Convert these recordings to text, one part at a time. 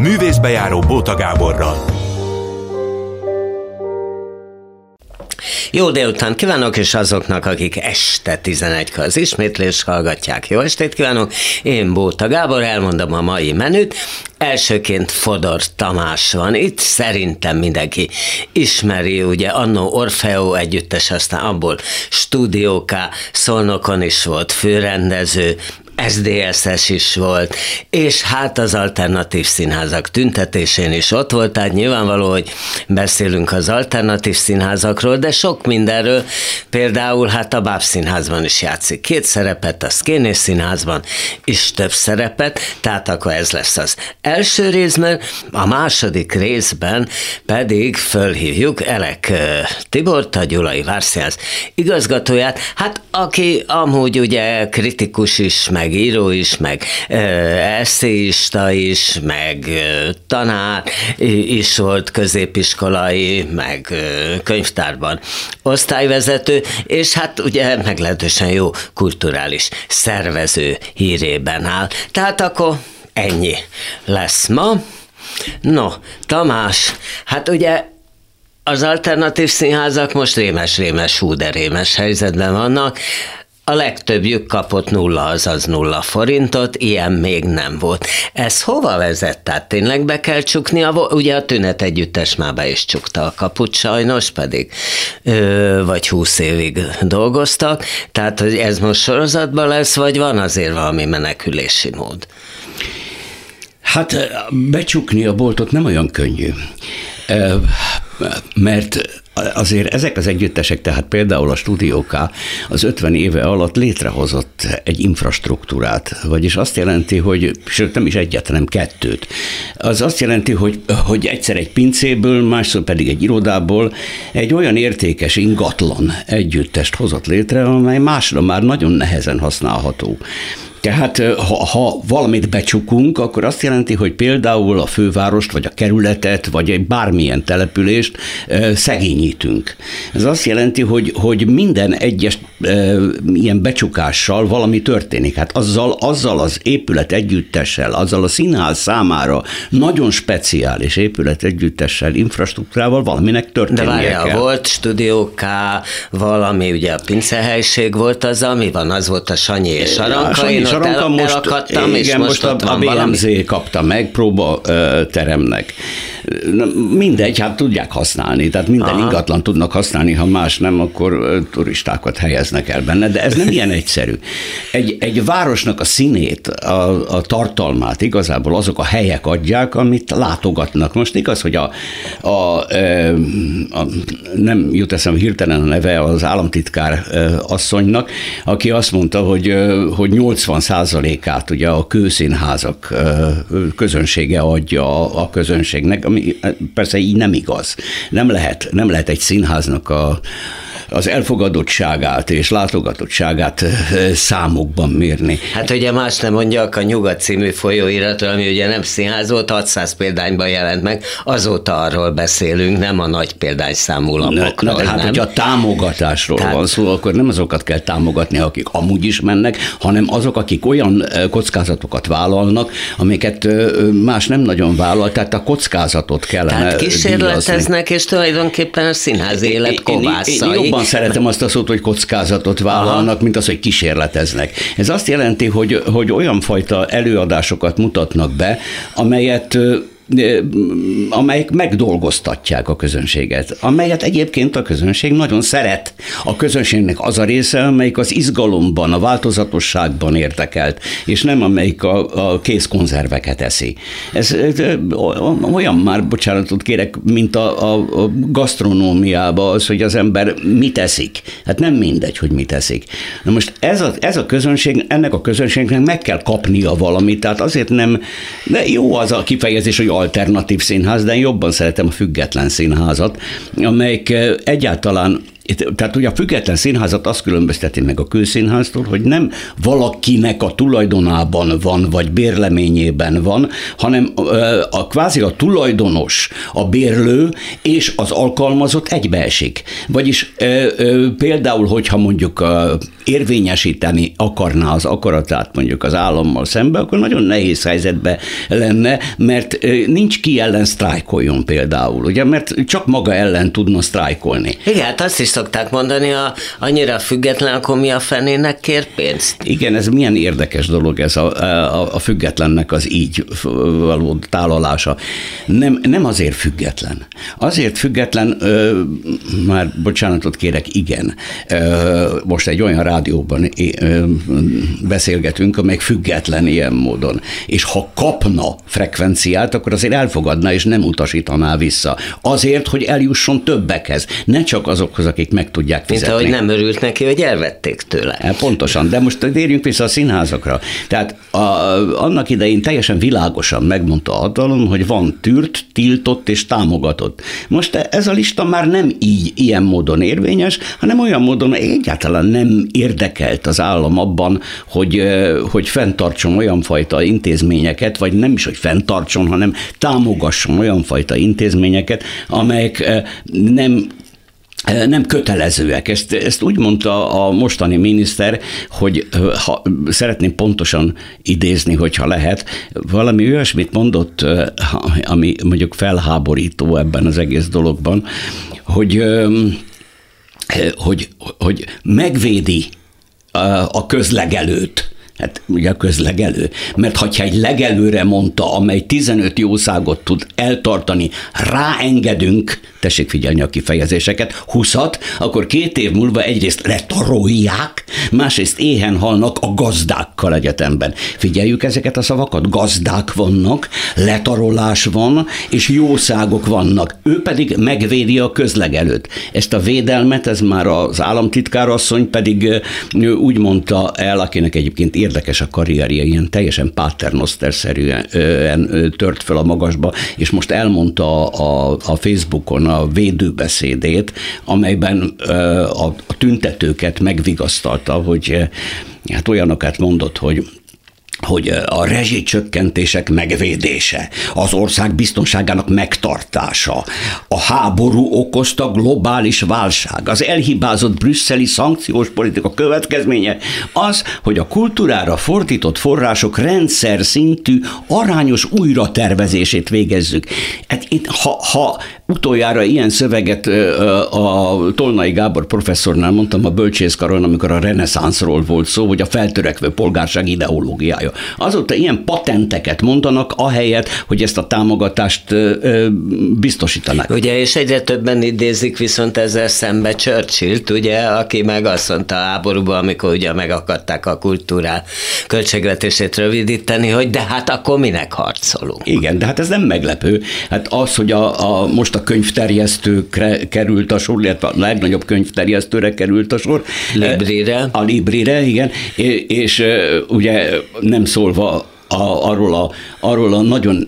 Művészbejáró Bóta Gáborral. Jó délután kívánok, és azoknak, akik este 11-kor az ismétlést hallgatják. Jó estét kívánok! Én Bóta Gábor, elmondom a mai menüt. Elsőként Fodor Tamás van itt, szerintem mindenki ismeri, ugye annó Orfeo együttes, aztán abból stúdióká, Szolnokon is volt főrendező, SDSS is volt, és hát az alternatív színházak tüntetésén is ott volt, tehát nyilvánvaló, hogy beszélünk az alternatív színházakról, de sok mindenről, például hát a Báb színházban is játszik két szerepet, a Szkénés színházban is több szerepet, tehát akkor ez lesz az első részben, a második részben pedig fölhívjuk Elek Tibort, a Gyulai Várszínház igazgatóját, hát aki amúgy ugye kritikus is, meg meg író is, meg eszéista is, meg tanár is volt középiskolai, meg könyvtárban osztályvezető, és hát ugye meglehetősen jó kulturális szervező hírében áll. Tehát akkor ennyi lesz ma. No, Tamás, hát ugye az alternatív színházak most rémes-rémes, hú de rémes helyzetben vannak. A legtöbbjük kapott nulla, azaz nulla forintot, ilyen még nem volt. Ez hova vezet? Tehát tényleg be kell csukni? A, ugye a tünet együttes már be is csukta a kaput, sajnos pedig, ö, vagy húsz évig dolgoztak. Tehát, hogy ez most sorozatban lesz, vagy van azért valami menekülési mód? Hát becsukni a boltot nem olyan könnyű, mert azért ezek az együttesek, tehát például a Studio az 50 éve alatt létrehozott egy infrastruktúrát, vagyis azt jelenti, hogy, sőt nem is egyet, hanem kettőt. Az azt jelenti, hogy, hogy egyszer egy pincéből, másszor pedig egy irodából egy olyan értékes ingatlan együttest hozott létre, amely másra már nagyon nehezen használható. Tehát ha, ha valamit becsukunk, akkor azt jelenti, hogy például a fővárost, vagy a kerületet, vagy egy bármilyen települést szegényítünk. Ez azt jelenti, hogy, hogy minden egyes ilyen becsukással valami történik. Hát azzal, azzal az épület együttessel, azzal a színház számára nagyon speciális épület együttessel, infrastruktúrával valaminek történnie De várjál, kell. volt Studio K, valami, ugye a pincehelység volt az, ami van, az volt a Sanyi és Aranka, én el, most, igen, és most, most a, a BMZ valami. kapta meg próba teremnek. Mindegy, hát tudják használni, tehát minden Aha. ingatlan tudnak használni, ha más nem, akkor turistákat helyeznek el benne, de ez nem ilyen egyszerű. Egy, egy városnak a színét, a, a tartalmát igazából azok a helyek adják, amit látogatnak. Most igaz, hogy a, a, a, a nem jut eszem hirtelen a neve az államtitkár asszonynak, aki azt mondta, hogy, hogy 80 százalékát ugye a kőszínházak közönsége adja a közönségnek, ami persze így nem igaz. Nem lehet, nem lehet egy színháznak a, az elfogadottságát és látogatottságát számokban mérni. Hát ugye más nem mondjak, a Nyugat című folyóirat, ami ugye nem színház volt, 600 példányban jelent meg, azóta arról beszélünk, nem a nagy példányszámú lapokról. Na, na, hát, nem? hogyha támogatásról Tehát... van szó, akkor nem azokat kell támogatni, akik amúgy is mennek, hanem azok, akik olyan kockázatokat vállalnak, amiket más nem nagyon vállal, tehát a kockázatot kellene Tehát kísérleteznek, díjazni. és tulajdonképpen a színház élet kovászai. Én, én, én jobban szeretem azt a szót, hogy kockázatot vállalnak, Aha. mint az, hogy kísérleteznek. Ez azt jelenti, hogy, hogy olyan fajta előadásokat mutatnak be, amelyet amelyek megdolgoztatják a közönséget, amelyet egyébként a közönség nagyon szeret. A közönségnek az a része, amelyik az izgalomban, a változatosságban értekelt, és nem amelyik a, a készkonzerveket eszi. Ez olyan már, bocsánatot kérek, mint a, a, a gasztronómiában az, hogy az ember mit eszik. Hát nem mindegy, hogy mit eszik. Na most ez a, ez a közönség, ennek a közönségnek meg kell kapnia valamit, tehát azért nem, de jó az a kifejezés, hogy alternatív színház, de én jobban szeretem a független színházat, amelyik eh, egyáltalán tehát ugye a független színházat azt különbözteti meg a kőszínháztól, hogy nem valakinek a tulajdonában van, vagy bérleményében van, hanem a kvázi a tulajdonos, a bérlő és az alkalmazott egybeesik. Vagyis például, hogyha mondjuk érvényesíteni akarná az akaratát mondjuk az állammal szembe, akkor nagyon nehéz helyzetbe lenne, mert nincs ki ellen sztrájkoljon például, ugye, mert csak maga ellen tudna sztrájkolni. Igen, hát azt is szokták mondani, a, annyira független, akkor mi a fenének kér pénzt? Igen, ez milyen érdekes dolog ez a, a, a függetlennek az így való tálalása. Nem, nem azért független. Azért független, ö, már bocsánatot kérek, igen. Ö, most egy olyan rádióban beszélgetünk, amely független ilyen módon. És ha kapna frekvenciát, akkor azért elfogadná és nem utasítaná vissza. Azért, hogy eljusson többekhez, ne csak azokhoz, akik meg tudják fizetni. Mint ahogy nem örült neki, hogy elvették tőle. Hát pontosan, de most térjünk vissza a színházakra. Tehát a, annak idején teljesen világosan megmondta a hatalom, hogy van tűrt, tiltott és támogatott. Most ez a lista már nem így, ilyen módon érvényes, hanem olyan módon egyáltalán nem érdekelt az állam abban, hogy, hogy fenntartson olyan fajta intézményeket, vagy nem is, hogy fenntartson, hanem támogasson olyan fajta intézményeket, amelyek nem nem kötelezőek. Ezt, ezt úgy mondta a mostani miniszter, hogy ha szeretném pontosan idézni, hogyha lehet, valami olyasmit mondott, ami mondjuk felháborító ebben az egész dologban, hogy, hogy, hogy megvédi a közlegelőt Hát ugye a közlegelő. Mert ha egy legelőre mondta, amely 15 jószágot tud eltartani, ráengedünk, tessék figyelni a kifejezéseket, 20 akkor két év múlva egyrészt letarolják, másrészt éhen halnak a gazdákkal egyetemben. Figyeljük ezeket a szavakat, gazdák vannak, letarolás van, és jószágok vannak. Ő pedig megvédi a közlegelőt. Ezt a védelmet, ez már az államtitkárasszony pedig úgy mondta el, akinek egyébként érdekes a karrierje, ilyen teljesen paternoster-szerűen tört fel a magasba, és most elmondta a, a Facebookon a védőbeszédét, amelyben a, a tüntetőket megvigasztalta, hogy hát olyanokat mondott, hogy hogy a rezsicsökkentések megvédése, az ország biztonságának megtartása, a háború okozta globális válság, az elhibázott brüsszeli szankciós politika következménye az, hogy a kultúrára fordított források rendszer szintű arányos újratervezését végezzük. Hát itt, ha, ha utoljára ilyen szöveget a Tolnai Gábor professzornál mondtam a bölcsészkaron, amikor a reneszánszról volt szó, hogy a feltörekvő polgárság ideológiája. Azóta ilyen patenteket mondanak, ahelyett, hogy ezt a támogatást biztosítanak. Ugye, és egyre többen idézik viszont ezzel szembe churchill ugye, aki meg azt mondta a háborúban, amikor ugye megakadták a kultúrá költségvetését rövidíteni, hogy de hát akkor minek harcolunk? Igen, de hát ez nem meglepő. Hát az, hogy a, a most a könyvterjesztőkre került a sor, illetve a legnagyobb könyvterjesztőre került a sor. Librire. A Librire, igen, és, és ugye nem nem szólva a, arról, a, arról a nagyon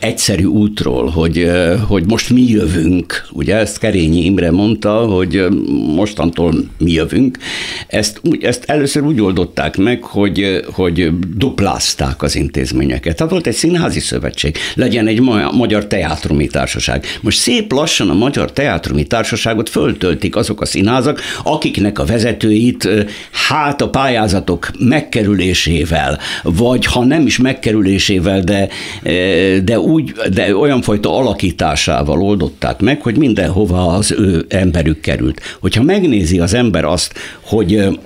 egyszerű útról, hogy, hogy most mi jövünk, ugye ezt Kerényi Imre mondta, hogy mostantól mi jövünk, ezt, ezt először úgy oldották meg, hogy, hogy duplázták az intézményeket. Tehát volt egy színházi szövetség, legyen egy magyar teátrumi társaság. Most szép lassan a magyar teátrumi társaságot föltöltik azok a színházak, akiknek a vezetőit hát a pályázatok megkerülésével, vagy ha nem is megkerülésével, de de úgy, de olyan fajta alakításával oldották meg, hogy mindenhova az ő emberük került. Hogyha megnézi az ember azt, hogy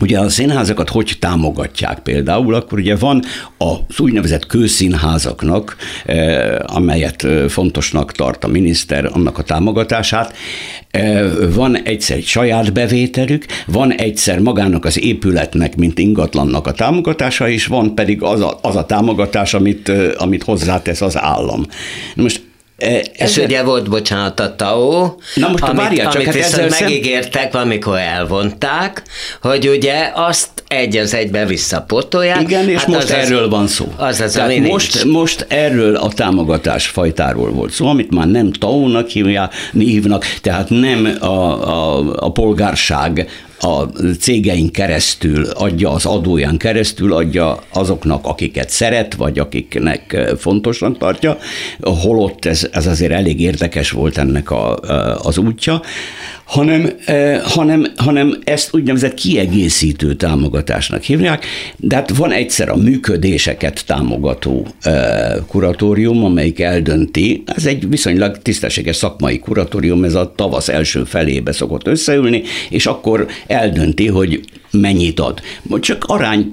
Ugye a színházakat hogy támogatják például, akkor ugye van az úgynevezett kőszínházaknak, eh, amelyet eh, fontosnak tart a miniszter, annak a támogatását. Eh, van egyszer egy saját bevételük, van egyszer magának az épületnek, mint ingatlannak a támogatása, és van pedig az a, az a támogatás, amit, amit hozzátesz az állam. Most ez ugye volt, bocsánat, a TAO, Na most amit, várjál, csak amit hát viszont ezzel megígértek, szem... amikor elvonták, hogy ugye azt egy az egybe visszapotolják. Igen, és hát most az erről van szó. Az az, Tehát most, most erről a támogatás fajtáról volt szó, amit már nem TAO-nak hívnak, tehát nem a, a, a polgárság a cégeink keresztül adja, az adóján keresztül adja azoknak, akiket szeret, vagy akiknek fontosnak tartja, holott ez, ez azért elég érdekes volt ennek a, az útja, hanem, eh, hanem, hanem ezt úgynevezett kiegészítő támogatásnak hívják, de hát van egyszer a működéseket támogató eh, kuratórium, amelyik eldönti, ez egy viszonylag tisztességes szakmai kuratórium, ez a tavasz első felébe szokott összeülni, és akkor eldönti, hogy mennyit ad. Csak arány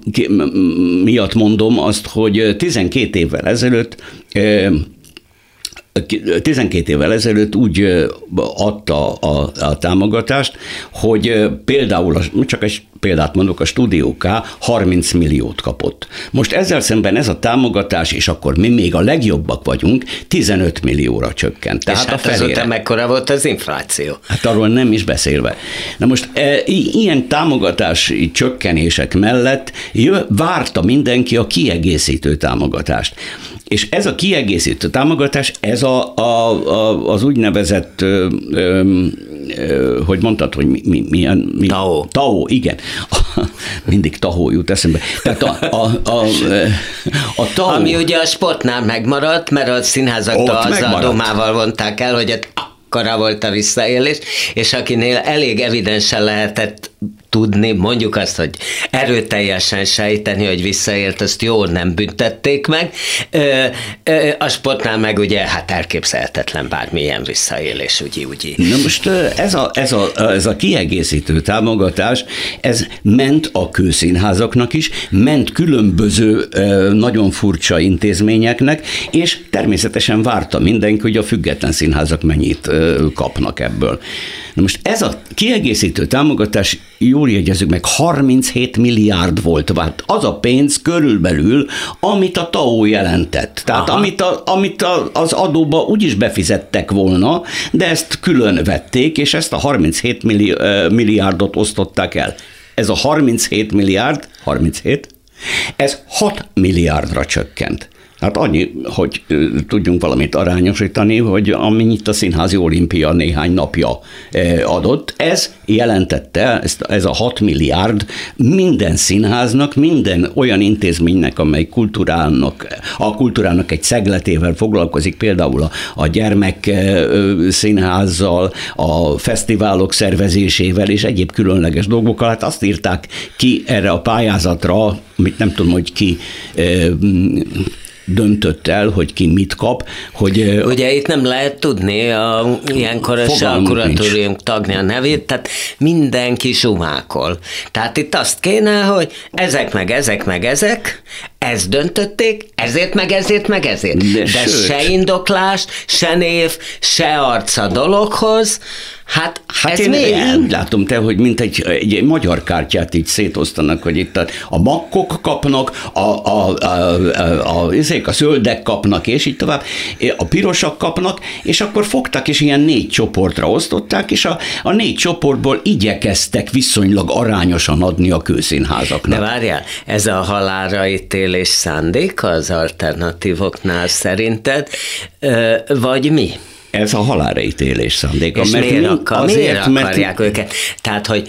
miatt mondom azt, hogy 12 évvel ezelőtt 12 évvel ezelőtt úgy adta a, a támogatást, hogy például, csak egy példát mondok, a Studio K 30 milliót kapott. Most ezzel szemben ez a támogatás, és akkor mi még a legjobbak vagyunk, 15 millióra csökkent. Tehát és hát a felére. mekkora volt az infláció? Hát arról nem is beszélve. Na most e, ilyen támogatási csökkenések mellett jö, várta mindenki a kiegészítő támogatást. És ez a kiegészítő támogatás, ez a, a, a, az úgynevezett, ö, ö, ö, hogy mondtad, hogy mi, mi, milyen? Mi? Tao. Tao, igen. Mindig tahó jut eszembe. Tehát a, a, a, a tao... Ami ugye a sportnál megmaradt, mert a színházaktól az adomával vonták el, hogy akkora volt a visszaélés, és akinél elég evidensen lehetett tudni, mondjuk azt, hogy erőteljesen sejteni, hogy visszaért, azt jól nem büntették meg. A sportnál meg ugye hát elképzelhetetlen bármilyen visszaélés, úgy úgy. Na most ez a, ez, a, ez a kiegészítő támogatás, ez ment a kőszínházaknak is, ment különböző nagyon furcsa intézményeknek, és természetesen várta mindenki, hogy a független színházak mennyit kapnak ebből. Na most ez a kiegészítő támogatás, jól jegyezzük meg, 37 milliárd volt, vált az a pénz körülbelül, amit a TAO jelentett. Tehát Aha. amit, a, amit a, az adóba úgyis befizettek volna, de ezt külön vették, és ezt a 37 milli, milliárdot osztották el. Ez a 37 milliárd, 37, ez 6 milliárdra csökkent. Hát annyi, hogy tudjunk valamit arányosítani, hogy amennyit a Színházi Olimpia néhány napja adott, ez jelentette, ez a 6 milliárd minden színháznak, minden olyan intézménynek, amely kultúrának, a kultúrának egy szegletével foglalkozik, például a, gyermek színházzal, a fesztiválok szervezésével és egyéb különleges dolgokkal, hát azt írták ki erre a pályázatra, amit nem tudom, hogy ki döntött el, hogy ki mit kap. Hogy, Ugye itt nem lehet tudni a, ilyenkor se a kuratórium tagja nevét, tehát mindenki sumákol. Tehát itt azt kéne, hogy ezek meg ezek meg ezek, ezt döntötték, ezért meg ezért meg ezért. De, De se indoklás, se név, se arca dologhoz, Hát, hát ez én, milyen? Úgy látom te, hogy mint egy, egy, egy magyar kártyát így szétosztanak, hogy itt a, a makkok kapnak, a, a, a, a, a, a zöldek kapnak, és így tovább, a pirosak kapnak, és akkor fogtak, és ilyen négy csoportra osztották, és a, a négy csoportból igyekeztek viszonylag arányosan adni a kőszínházaknak. De várjál, ez a halára ítélés szándék az alternatívoknál szerinted, vagy mi? Ez a halálra ítélés szándéka. És mert miért, akar, azért, miért akarják mert... őket? Tehát, hogy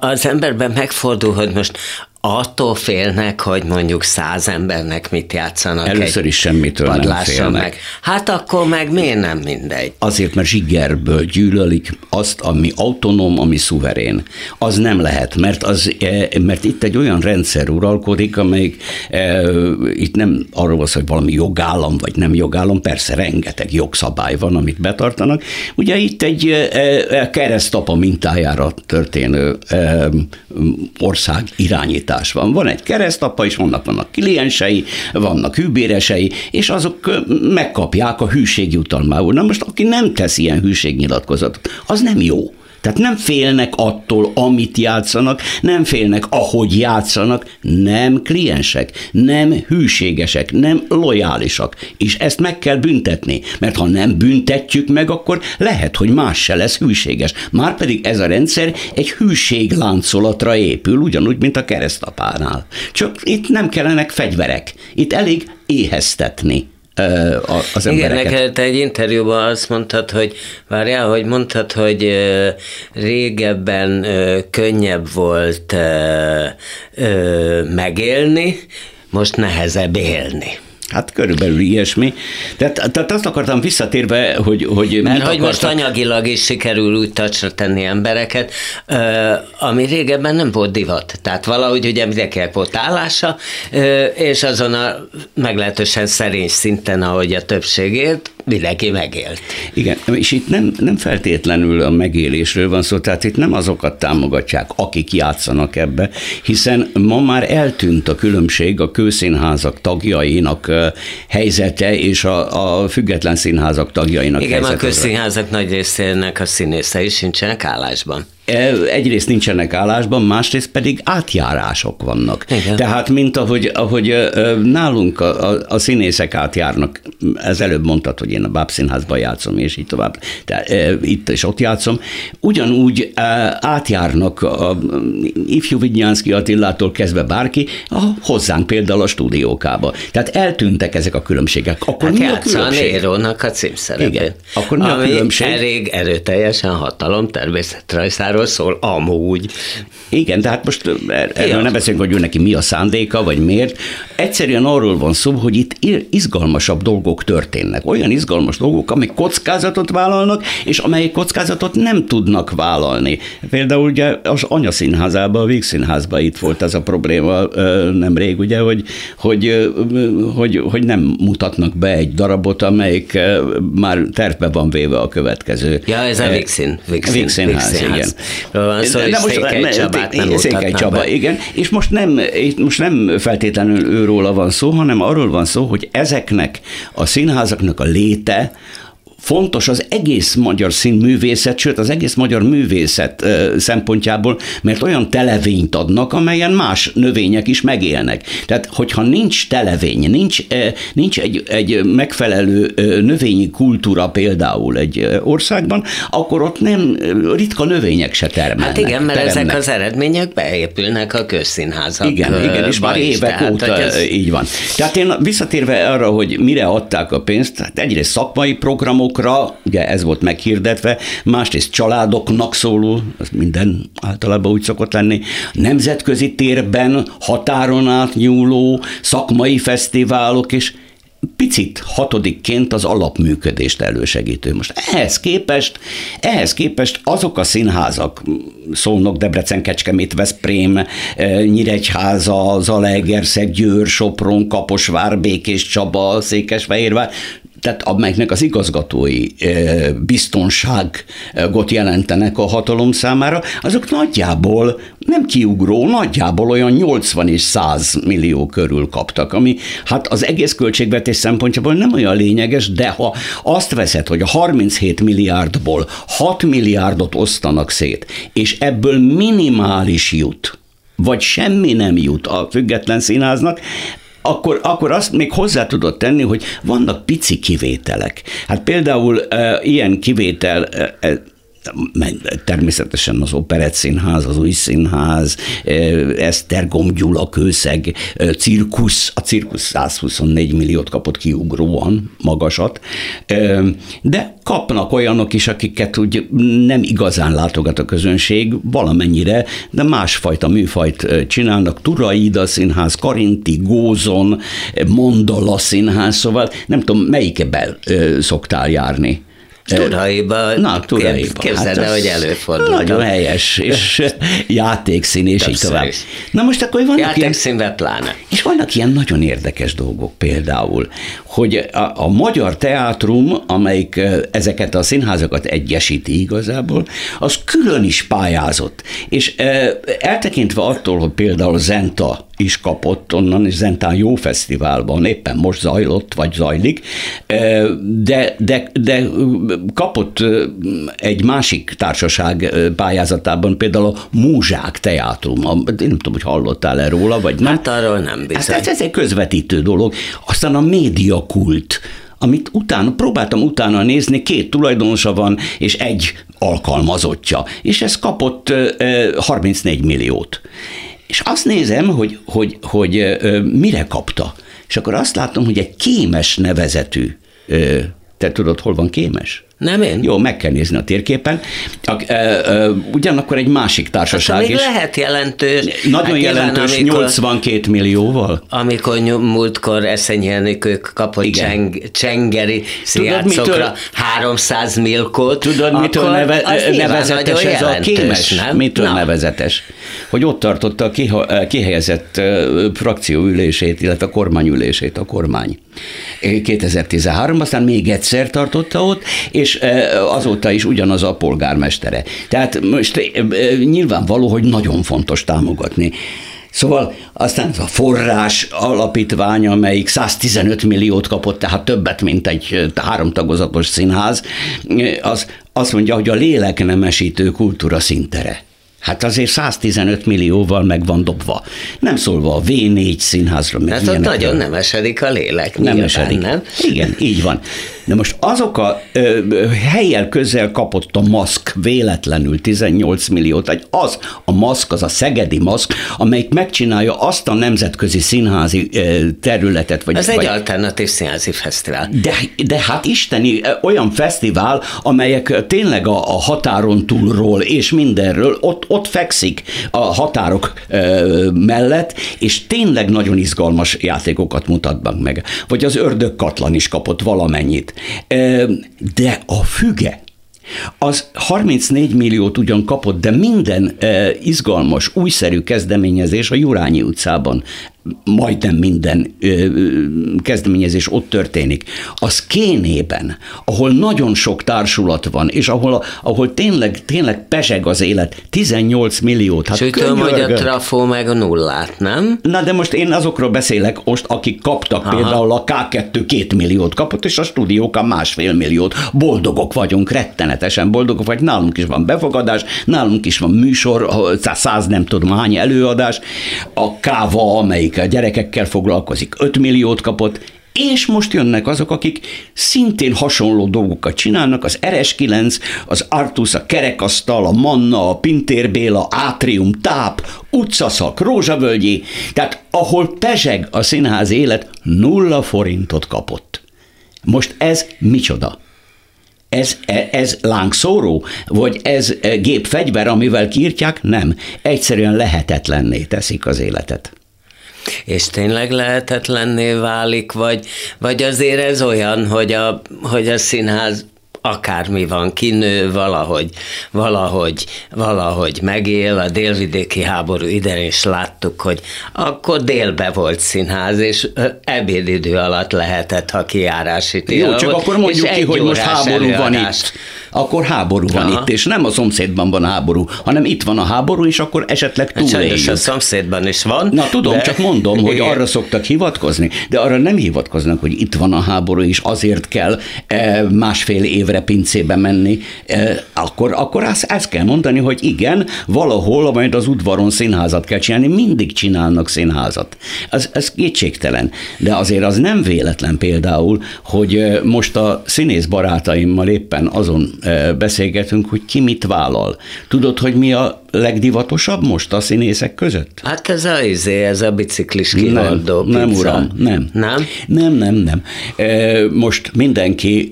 az emberben megfordul, hogy most attól félnek, hogy mondjuk száz embernek mit játszanak Először is semmitől nem félnek. Meg. Hát akkor meg miért nem mindegy? Azért, mert zsigerből gyűlölik azt, ami autonóm, ami szuverén. Az nem lehet, mert, az, e, mert itt egy olyan rendszer uralkodik, amelyik e, itt nem arról van hogy valami jogállam, vagy nem jogállam, persze rengeteg jogszabály van, amit betartanak. Ugye itt egy e, keresztapa mintájára történő ország irányítás irányítás van. Van egy keresztapa, és vannak, vannak kliensei, vannak hűbéresei, és azok megkapják a hűségjutalmául. Na most, aki nem tesz ilyen hűségnyilatkozatot, az nem jó. Tehát nem félnek attól, amit játszanak, nem félnek, ahogy játszanak, nem kliensek, nem hűségesek, nem lojálisak. És ezt meg kell büntetni, mert ha nem büntetjük meg, akkor lehet, hogy más se lesz hűséges. Márpedig ez a rendszer egy hűségláncolatra épül, ugyanúgy, mint a keresztapánál. Csak itt nem kellenek fegyverek, itt elég éheztetni az embereket. Igen, neked egy interjúban azt mondtad, hogy várjál, hogy mondtad, hogy régebben könnyebb volt megélni, most nehezebb élni. Hát körülbelül ilyesmi. Tehát, tehát azt akartam visszatérve, hogy, hogy Mert hogy most anyagilag is sikerül úgy tacsra tenni embereket, ami régebben nem volt divat. Tehát valahogy ugye mindenkinek volt állása, és azon a meglehetősen szerény szinten, ahogy a többségét, mindenki megélt. Igen, és itt nem, nem feltétlenül a megélésről van szó, tehát itt nem azokat támogatják, akik játszanak ebbe, hiszen ma már eltűnt a különbség a kőszínházak tagjainak helyzete és a, a független színházak tagjainak Igen, helyzete. Igen, a közszínházak nagy részének a színészei sincsenek állásban egyrészt nincsenek állásban, másrészt pedig átjárások vannak. Igen. Tehát, mint ahogy, ahogy nálunk a, a, a színészek átjárnak, ez előbb mondtad, hogy én a bábszínházban játszom, és így tovább, de itt és ott játszom, ugyanúgy átjárnak a ifjú Vignyánszki Attillától kezdve bárki, a, hozzánk például a stúdiókába. Tehát eltűntek ezek a különbségek. Akkor hát mi a különbség? a Nérónak a címszerepét. Igen. Akkor mi a különbség? elég erőteljesen hatalom természetrajzáról erről szól, amúgy. Igen, de hát most erről nem beszélünk, hogy ő neki mi a szándéka, vagy miért. Egyszerűen arról van szó, hogy itt izgalmasabb dolgok történnek. Olyan izgalmas dolgok, amik kockázatot vállalnak, és amelyek kockázatot nem tudnak vállalni. Például ugye az anyaszínházában, a Vígszínházban itt volt ez a probléma nemrég, ugye, hogy, hogy, hogy, hogy nem mutatnak be egy darabot, amelyik már tervbe van véve a következő. Ja, ez a Vígszín. Vígszínház, igen. Van szó, de most, Székely Csabát nem Székely Csaba, be. igen. És most nem, most nem feltétlenül őróla van szó, hanem arról van szó, hogy ezeknek a színházaknak a léte, fontos az egész magyar színművészet, sőt az egész magyar művészet szempontjából, mert olyan televényt adnak, amelyen más növények is megélnek. Tehát, hogyha nincs televény, nincs, nincs egy, egy megfelelő növényi kultúra például egy országban, akkor ott nem ritka növények se termelnek. Hát igen, mert teremnek. ezek az eredmények beépülnek a közszínházak. Igen, igen, és már évek tehát, óta ez... így van. Tehát én visszatérve arra, hogy mire adták a pénzt, hát egyrészt szakmai programok, családokra, ugye ez volt meghirdetve, másrészt családoknak szóló, az minden általában úgy szokott lenni, nemzetközi térben határon átnyúló szakmai fesztiválok, és picit hatodikként az alapműködést elősegítő. Most ehhez képest, ehhez képest azok a színházak, Szolnok, Debrecen, Kecskemét, Veszprém, eh, Nyíregyháza, Zalaegerszeg, Győr, Sopron, Kaposvár, Békés Csaba, Székesfehérvár, tehát amelyeknek az igazgatói biztonságot jelentenek a hatalom számára, azok nagyjából nem kiugró, nagyjából olyan 80 és 100 millió körül kaptak, ami hát az egész költségvetés szempontjából nem olyan lényeges, de ha azt veszed, hogy a 37 milliárdból 6 milliárdot osztanak szét, és ebből minimális jut, vagy semmi nem jut a független színháznak, akkor, akkor azt még hozzá tudod tenni, hogy vannak pici kivételek. Hát például e, ilyen kivétel, e, természetesen az Operett Színház, az Új Színház, Esztergom Gyula Kőszeg, cirkusz, a cirkusz 124 milliót kapott kiugróan magasat, de kapnak olyanok is, akiket úgy nem igazán látogat a közönség, valamennyire, de másfajta műfajt csinálnak. Turaida Színház, Karinti, Gózon, Mondala Színház, szóval nem tudom, melyikebe szoktál járni. Turaiba. Na, Turaiba. Képzeld hát el, hogy előfordul. Nagyon helyes, és játékszín, és így tovább. Na most akkor vannak Játékszínbe ilyen, pláne. És vannak ilyen nagyon érdekes dolgok például, hogy a, a magyar teátrum, amelyik ezeket a színházakat egyesíti igazából, az külön is pályázott. És eltekintve attól, hogy például Zenta is kapott onnan, és Zentán jó fesztiválban éppen most zajlott, vagy zajlik, de, de, de kapott egy másik társaság pályázatában, például a Múzsák Teátrum. Én nem tudom, hogy hallottál-e róla, vagy nem. Hát arról nem bizony. Hát ez egy közvetítő dolog. Aztán a médiakult, amit utána, próbáltam utána nézni, két tulajdonosa van, és egy alkalmazottja, és ez kapott 34 milliót. És azt nézem, hogy, hogy, hogy mire kapta. És akkor azt látom, hogy egy kémes nevezetű, te tudod, hol van kémes? Nem én? Jó, meg kell nézni a térképen. A, e, e, ugyanakkor egy másik társaság Aztán is. még lehet jelentős. Nagyon Hát jelentős, amikor- 82 millióval. Amikor múltkor Eszenyi Enikők kapott Igen. cseng, csengeri mitől- 300 milkot, Tudod, mitől neve, nevezetes ez a jelentős, kémes? nem? Mitől Na, nevezetes? Hogy ott tartotta a kiha, kihelyezett ö, frakcióülését, illetve a kormányülését a kormány. 2013 aztán még egyszer tartotta ott, és ö, azóta is ugyanaz a polgármestere. Tehát most ö, ö, nyilvánvaló, hogy nagyon fontos támogatni. Szóval aztán a forrás alapítvány, amelyik 115 milliót kapott, tehát többet, mint egy háromtagozatos színház, az azt mondja, hogy a léleknemesítő kultúra szintere. Hát azért 115 millióval meg van dobva. Nem szólva a V4 színházra, meg Hát ott nagyon nem esedik a lélek. Nem esedik. Nem? Igen, így van. De most azok a ö, helyel közel kapott a maszk véletlenül 18 milliót, vagy az a maszk, az a szegedi maszk, amelyik megcsinálja azt a nemzetközi színházi ö, területet, vagy, Ez vagy egy alternatív színházi fesztivál. de, de hát isteni, olyan fesztivál, amelyek tényleg a, a határon túlról és mindenről ott, ott fekszik a határok ö, mellett, és tényleg nagyon izgalmas játékokat mutatnak meg. Vagy az ördög katlan is kapott valamennyit. Ö, de a füge, az 34 milliót ugyan kapott, de minden eh, izgalmas, újszerű kezdeményezés a Jurányi utcában, majdnem minden kezdeményezés ott történik. Az Kénében, ahol nagyon sok társulat van, és ahol, ahol tényleg, tényleg peseg az élet, 18 milliót. Hát Sütöm, hogy a trafó meg a nullát, nem? Na de most én azokról beszélek most, akik kaptak, Aha. például a K2 két milliót kapott, és a stúdiók a másfél milliót. Boldogok vagyunk, rettenetesen boldogok vagy, nálunk is van befogadás, nálunk is van műsor, száz nem tudom hány előadás, a Káva, amelyik a gyerekekkel foglalkozik, 5 milliót kapott, és most jönnek azok, akik szintén hasonló dolgokat csinálnak, az RS9, az Artus, a Kerekasztal, a Manna, a Pintér Béla, Átrium, Táp, Utcaszak, Rózsavölgyi, tehát ahol pezseg a színház élet, nulla forintot kapott. Most ez micsoda? Ez, ez lángszóró? Vagy ez gépfegyver, amivel kiírtják? Nem. Egyszerűen lehetetlenné teszik az életet. És tényleg lehetetlenné válik, vagy, vagy azért ez olyan, hogy a, hogy a színház akármi van, kinő valahogy, valahogy, valahogy megél. A délvidéki háború idején is láttuk, hogy akkor délbe volt színház, és ebédidő alatt lehetett, ha kijárási Jó, csak volt, akkor mondjuk ki, hogy most háború van itt. Akkor háború van Aha. itt, és nem a szomszédban van háború, hanem itt van a háború, és akkor esetleg Hát túléljük. a szomszédban is van. Na tudom, de- csak mondom, hogy arra szoktak hivatkozni, de arra nem hivatkoznak, hogy itt van a háború, és azért kell eh, másfél évre pincébe menni. Eh, Akkor, akkor azt, ezt kell mondani, hogy igen, valahol majd az udvaron színházat kell csinálni, mindig csinálnak színházat. Ez, ez kétségtelen. De azért az nem véletlen például, hogy eh, most a színész barátaimmal éppen azon beszélgetünk, hogy ki mit vállal. Tudod, hogy mi a legdivatosabb most a színészek között? Hát ez a, izé, ez a biciklis Nem, kihordó nem pizza. uram, nem. Nem? Nem, nem, nem. Most mindenki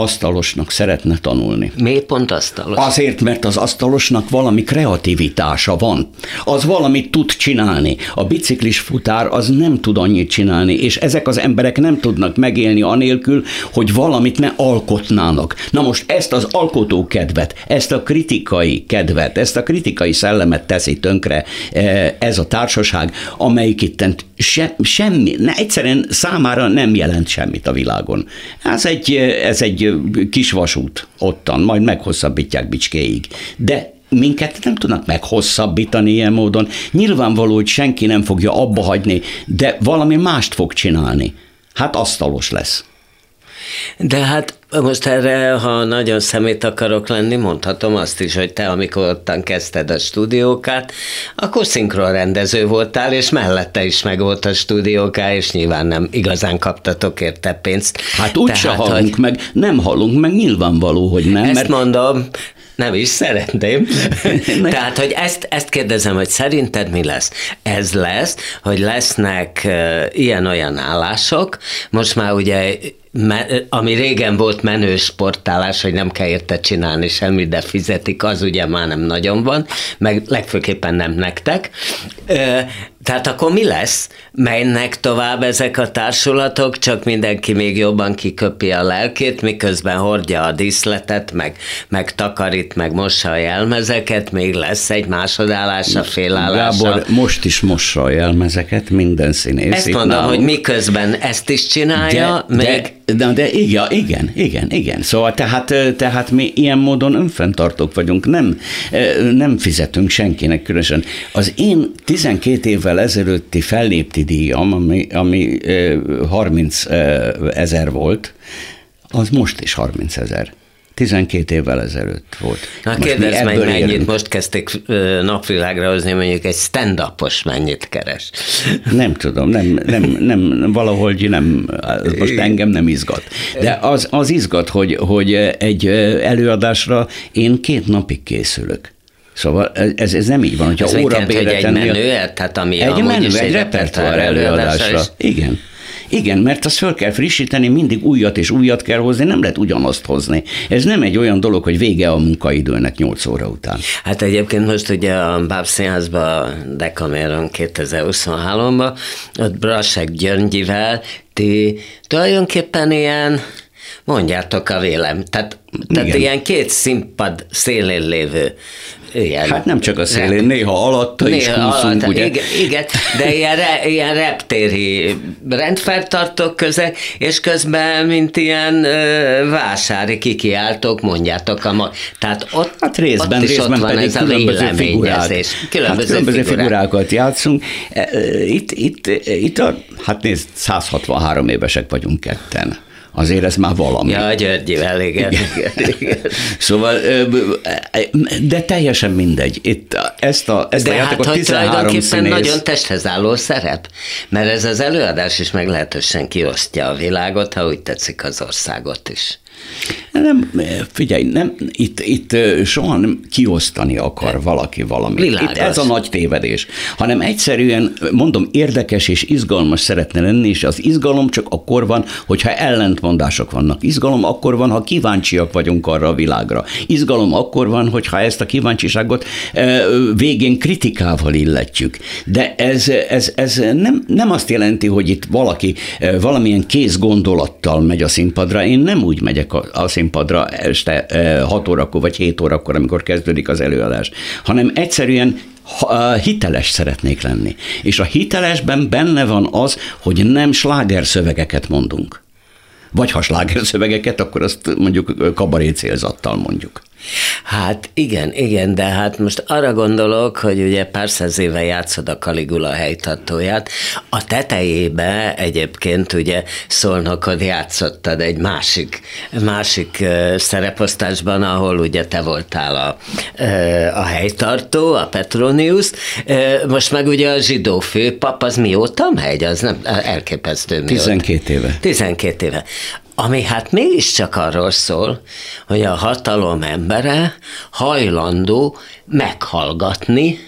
asztalosnak szeretne tanulni. Miért pont asztalos? Azért, mert az asztalosnak valami kreativitása van. Az valamit tud csinálni. A biciklis futár az nem tud annyit csinálni, és ezek az emberek nem tudnak megélni anélkül, hogy valamit ne alkotnának. Na most ezt az alkotó kedvet, ezt a kritikai kedvet, ezt a kritikai szellemet teszi tönkre eh, ez a társaság, amelyik itt se, semmi, ne, egyszerűen számára nem jelent semmit a világon. Ez egy, ez egy kis vasút ottan, majd meghosszabbítják bicskéig. De minket nem tudnak meghosszabbítani ilyen módon. Nyilvánvaló, hogy senki nem fogja abba hagyni, de valami mást fog csinálni. Hát asztalos lesz. De hát most erre, ha nagyon szemét akarok lenni, mondhatom azt is, hogy te, amikor ottan kezdted a stúdiókát, akkor szinkronrendező voltál, és mellette is meg volt a stúdióká, és nyilván nem igazán kaptatok érte pénzt. Hát úgy se Tehát, hallunk hogy meg, nem hallunk meg, nyilvánvaló, hogy nem. Ezt mert mondom, nem is szeretném. Tehát, hogy ezt, ezt kérdezem, hogy szerinted mi lesz? Ez lesz, hogy lesznek ilyen-olyan állások, most már ugye ami régen volt menő sportálás, hogy nem kell érte csinálni semmit, de fizetik, az ugye már nem nagyon van, meg legfőképpen nem nektek. Tehát akkor mi lesz? Mennek tovább ezek a társulatok, csak mindenki még jobban kiköpi a lelkét, miközben hordja a díszletet, meg, meg takarít, meg mossa a jelmezeket, még lesz egy másodállása, félállása. Gábor most is mossa a jelmezeket, minden színész. Ezt mondom, nálunk. hogy miközben ezt is csinálja, de, még... De, de, de igen, igen, igen, igen. Szóval tehát, tehát mi ilyen módon önfenntartók vagyunk, nem, nem fizetünk senkinek különösen. Az én 12 évvel évvel ezelőtti fellépti díjam, ami, ami 30 ezer volt, az most is 30 ezer. 12 évvel ezelőtt volt. Na kérdezz meg, mennyit érünk. most kezdték napvilágra hozni, mondjuk egy stand mennyit keres? Nem tudom, nem, nem, nem, valahogy nem, most engem nem izgat. De az, az izgat, hogy, hogy egy előadásra én két napig készülök. Szóval ez, ez nem így van, hogyha ez óra hogy egy menő, tehát ami egy menő, egy, repertoár előadásra. Igen. Igen, mert azt föl kell frissíteni, mindig újat és újat kell hozni, nem lehet ugyanazt hozni. Ez nem egy olyan dolog, hogy vége a munkaidőnek 8 óra után. Hát egyébként most ugye a Báb Színházban, Dekaméron 2023-ban, ott Brassek Györgyivel ti tulajdonképpen ilyen Mondjátok a vélem. Tehát, tehát ilyen két színpad szélén lévő ilyen, hát nem csak a szélén, rep, néha alatta néha is húszunk, alatta, ugye? Igen, igen, de ilyen, re, ilyen reptéri rendfertartók közek, és közben, mint ilyen ö, vásári kikiáltók, mondjátok a ma, Tehát ott, hát részben, ott is részben ott van ez a különböző figurák. Különböző, hát különböző figurák. figurákat játszunk. E, e, itt, itt, itt a, hát nézd, 163 évesek vagyunk ketten azért ez már valami. Ja, Györgyivel, igen, igen. igen. Szóval, de teljesen mindegy. Itt ezt a, ezt de a játékot hát, 13 tulajdonképpen színész... nagyon testhez álló szerep, mert ez az előadás is meglehetősen kiosztja a világot, ha úgy tetszik az országot is. Nem, figyelj, nem, itt, itt soha nem kiosztani akar valaki valamit. Világos. Itt ez a nagy tévedés. Hanem egyszerűen, mondom, érdekes és izgalmas szeretne lenni, és az izgalom csak akkor van, hogyha ellentmondások vannak. Izgalom akkor van, ha kíváncsiak vagyunk arra a világra. Izgalom akkor van, hogyha ezt a kíváncsiságot végén kritikával illetjük. De ez, ez, ez nem, nem azt jelenti, hogy itt valaki valamilyen kész gondolattal megy a színpadra. Én nem úgy megyek a, a színpadra este 6 órakor vagy 7 órakor, amikor kezdődik az előadás, hanem egyszerűen hiteles szeretnék lenni. És a hitelesben benne van az, hogy nem sláger szövegeket mondunk. Vagy ha sláger szövegeket, akkor azt mondjuk kabaré célzattal mondjuk. Hát igen, igen, de hát most arra gondolok, hogy ugye pár száz éve játszod a Kaligula helytartóját, a tetejébe egyébként ugye Szolnokod játszottad egy másik, másik szereposztásban, ahol ugye te voltál a, a helytartó, a Petronius, most meg ugye a zsidó főpap, az mióta megy? Az nem elképesztő mióta. 12 éve. 12 éve ami hát mégiscsak arról szól, hogy a hatalom embere hajlandó meghallgatni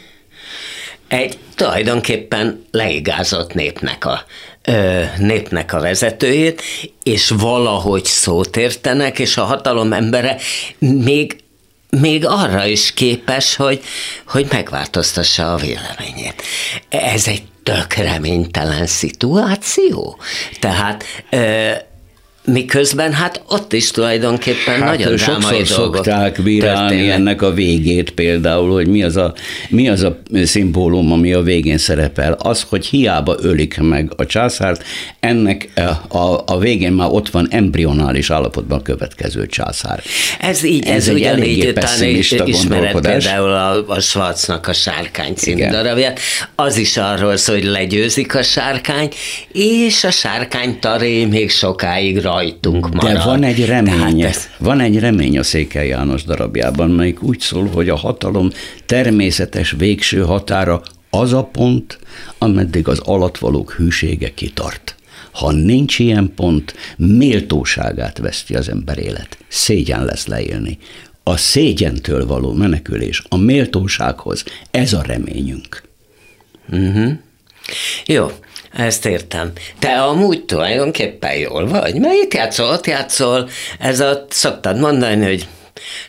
egy tulajdonképpen leigázott népnek a, ö, népnek a vezetőjét, és valahogy szót értenek, és a hatalom embere még még arra is képes, hogy, hogy megváltoztassa a véleményét. Ez egy tök reménytelen szituáció. Tehát ö, Miközben hát ott is tulajdonképpen hát nagyon dolgok szokták bírálni történnek. ennek a végét például, hogy mi az, a, mi az a szimbólum, ami a végén szerepel. Az, hogy hiába ölik meg a császárt, ennek a, a, a végén már ott van embrionális állapotban következő császár. Ez így, ez, ez ugyanígy után ismeret például a, a Schwarznak a sárkány című darabját. Az is arról szól, hogy legyőzik a sárkány, és a sárkány taré még sokáig rajtunk marad. De van egy remény, ez... van egy remény a Székely János darabjában, melyik úgy szól, hogy a hatalom természetes végső határa az a pont, ameddig az alatvalók hűsége kitart. Ha nincs ilyen pont, méltóságát veszti az ember élet. Szégyen lesz leélni. A szégyentől való menekülés, a méltósághoz, ez a reményünk. Uh-huh. Jó, Ezt értem. Te amúgy tulajdonképpen jól vagy? Melyik játszol? Ott játszol, ez a, szoktad mondani, hogy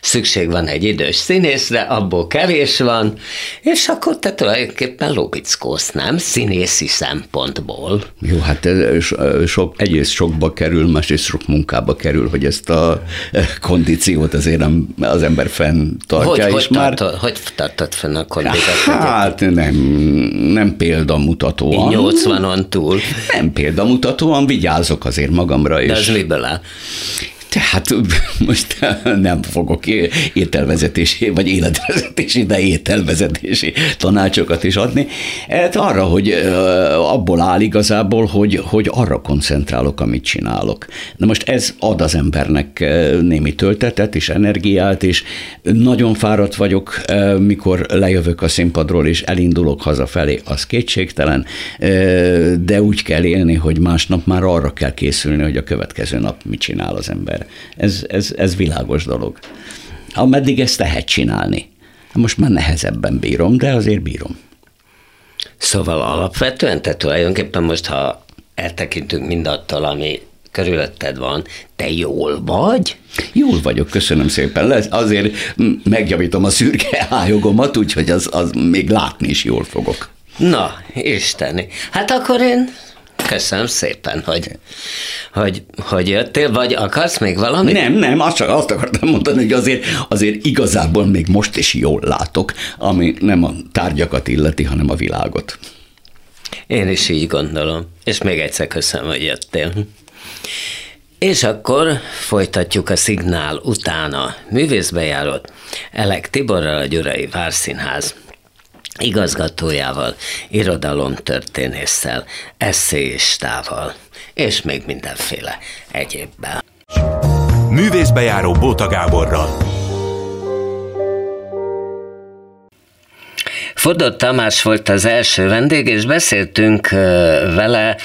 szükség van egy idős színészre, abból kevés van, és akkor te tulajdonképpen logickósz, nem? Színészi szempontból. Jó, hát ez sok, egyrészt sokba kerül, másrészt sok munkába kerül, hogy ezt a kondíciót azért nem, az ember fenntartja. Hogy, és hogy, már, tartod, hogy tartod fenn a kondíciót? Hát nem, nem példamutatóan. 80-on túl. Nem példamutatóan, vigyázok azért magamra is. De ez miből áll? Tehát most nem fogok ételvezetési, vagy életvezetési, de ételvezetési tanácsokat is adni. Hát arra, hogy abból áll igazából, hogy, hogy arra koncentrálok, amit csinálok. Na most ez ad az embernek némi töltetet és energiát, és nagyon fáradt vagyok, mikor lejövök a színpadról, és elindulok hazafelé, az kétségtelen, de úgy kell élni, hogy másnap már arra kell készülni, hogy a következő nap mit csinál az ember. Ez, ez, ez világos dolog. Ameddig ezt lehet csinálni. Most már nehezebben bírom, de azért bírom. Szóval alapvetően, te tulajdonképpen most, ha eltekintünk mindattól, ami körülötted van, te jól vagy? Jól vagyok, köszönöm szépen. Lesz, azért megjavítom a szürke ájogomat, úgyhogy az, az még látni is jól fogok. Na, Isteni. Hát akkor én Köszönöm szépen, hogy, hogy, hogy jöttél, vagy akarsz még valamit? Nem, nem, azt csak azt akartam mondani, hogy azért, azért igazából még most is jól látok, ami nem a tárgyakat illeti, hanem a világot. Én is így gondolom, és még egyszer köszönöm, hogy jöttél. És akkor folytatjuk a szignál utána művészbejárót Elek Tiborral a Gyurai Várszínház igazgatójával, irodalomtörténésszel, eszéistával, és még mindenféle egyébben. Művészbejáró Bóta Gáborral. Fodor Tamás volt az első vendég, és beszéltünk vele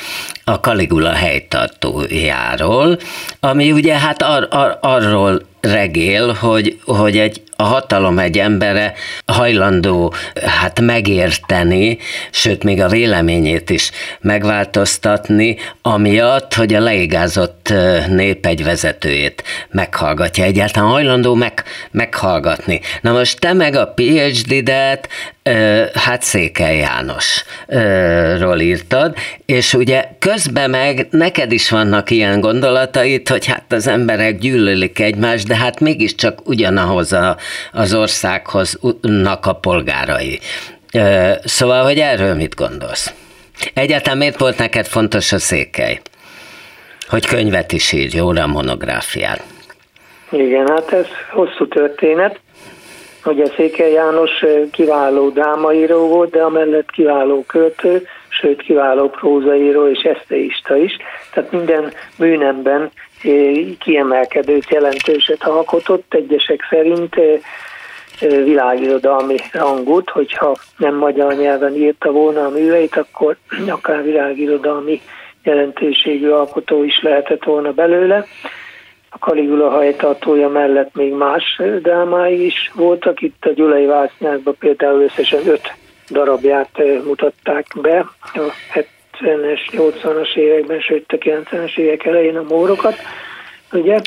a Kaligula helytartójáról, ami ugye hát ar- ar- arról regél, hogy, hogy egy a hatalom egy embere hajlandó hát megérteni, sőt még a véleményét is megváltoztatni, amiatt, hogy a leigázott nép egy vezetőjét meghallgatja. Egyáltalán hajlandó meg, meghallgatni. Na most te meg a PhD-det hát Székely Jánosról írtad, és ugye közben meg neked is vannak ilyen gondolataid, hogy hát az emberek gyűlölik egymást, de hát mégiscsak ugyanahoz a, az országhoz a polgárai. Szóval, hogy erről mit gondolsz? Egyáltalán miért volt neked fontos a székely? Hogy könyvet is írj, óra monográfiát. Igen, hát ez hosszú történet. Ugye Székely János kiváló drámaíró volt, de amellett kiváló költő, sőt kiváló prózaíró és eszteista is. Tehát minden bűnemben kiemelkedőt jelentőset alkotott, egyesek szerint világirodalmi rangot, hogyha nem magyar nyelven írta volna a műveit, akkor akár világirodalmi jelentőségű alkotó is lehetett volna belőle. A Kaligula hajtartója mellett még más drámái is voltak. Itt a Gyulai Vásznyákban például összesen öt darabját mutatták be. A 70-es, 80-as években, sőt a 90-es évek elején a mórokat, ugye?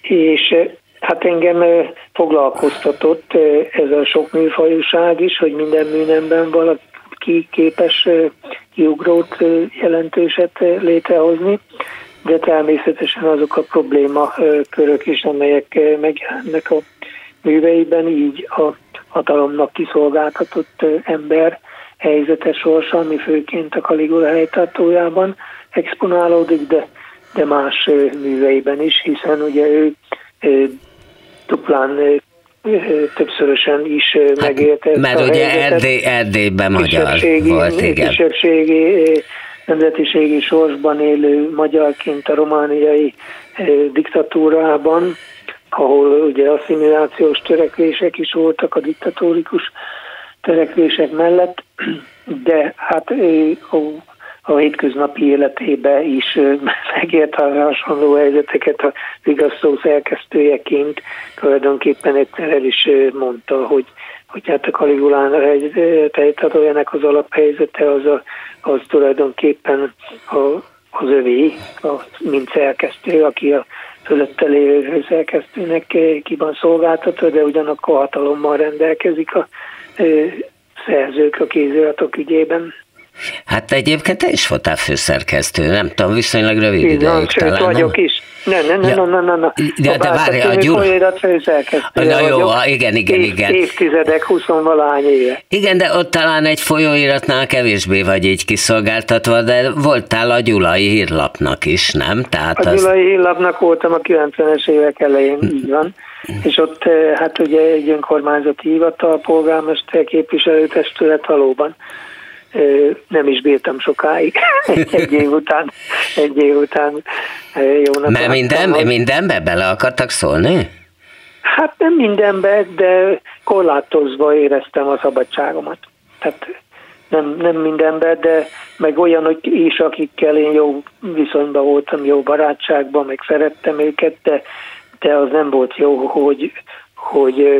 És hát engem foglalkoztatott ez a sok műfajúság is, hogy minden műnemben valaki képes kiugrót jelentőset létrehozni, de természetesen azok a probléma körök is, amelyek megjelennek a műveiben, így a hatalomnak kiszolgáltatott ember helyzete sorsa, ami főként a Kaligula helytartójában exponálódik, de, de más műveiben is, hiszen ugye ő duplán többszörösen is hát, megélte ezt Mert ugye Erdély, Erdélyben magyar volt, igen. Kisebbségi, nemzetiségi sorsban élő magyarként a romániai diktatúrában, ahol ugye asszimilációs törekvések is voltak a diktatórikus törekvések mellett, de hát a hétköznapi életébe is megért a hasonló helyzeteket a vigasztó szerkesztőjeként. Tulajdonképpen egyszer el is mondta, hogy hogy hát a Kaligulán tejtadójának az alaphelyzete az, a, az tulajdonképpen a, az övé, a, mint szerkesztő, aki a fölötte lévő szerkesztőnek ki van szolgáltatva, de ugyanakkor hatalommal rendelkezik a szerzők a kéziratok ügyében. Hát egyébként te is voltál főszerkesztő, nem tudom, viszonylag rövid Így van, ideig sőt, talán. vagyok nem? is. Ne, ne, ne, Ja. ne, ne, ne. De- de várj, a főszerkesztője Na jó, vagyok. igen, igen, Év- igen. Évtizedek, huszonvalány éve. Igen, de ott talán egy folyóiratnál kevésbé vagy így kiszolgáltatva, de voltál a Gyulai hírlapnak is, nem? Tehát A az... Gyulai Hírlapnak voltam a 90-es évek elején, így van. És ott eh, hát ugye egy önkormányzati hivatal, polgármester képviselőtestület valóban eh, nem is bírtam sokáig. egy év után, egy év után eh, jónak Mert minden, hogy- mindenbe bele akartak szólni? Hát nem mindenbe, de korlátozva éreztem a szabadságomat. Tehát nem, nem mindenbe, de meg olyanok is, akikkel én jó viszonyban voltam, jó barátságban, meg szerettem őket, de, de az nem volt jó, hogy, hogy ö,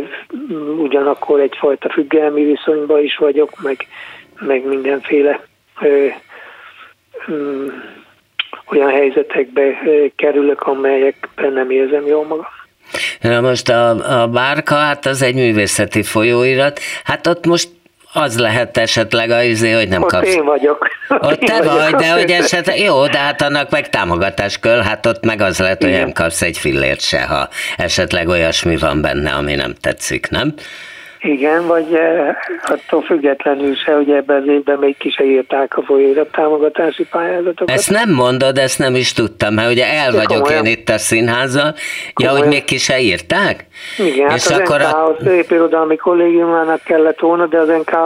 ugyanakkor egyfajta függelmi viszonyban is vagyok, meg, meg mindenféle ö, mm, olyan helyzetekbe ö, kerülök, amelyekben nem érzem jól magam. Na most a, a bárka, hát az egy művészeti folyóirat, hát ott most az lehet esetleg az izé, hogy nem Ott kapsz. én vagyok. Ott te vagyok. vagy, de hogy esetleg, jó, de hát annak meg támogatás kell, hát ott meg az lehet, hogy Igen. nem kapsz egy fillért se, ha esetleg olyasmi van benne, ami nem tetszik, nem? Igen, vagy eh, attól függetlenül se, hogy ebben az évben még ki se írták a folyóirat támogatási pályázatokat. Ezt nem mondod, ezt nem is tudtam, mert ugye el vagyok komolyan. én itt a színházzal. Ja, hogy Komolyan. még ki se írták? Igen, És hát az akkor NK a, a épírodalmi kollégiumának kellett volna, de az NK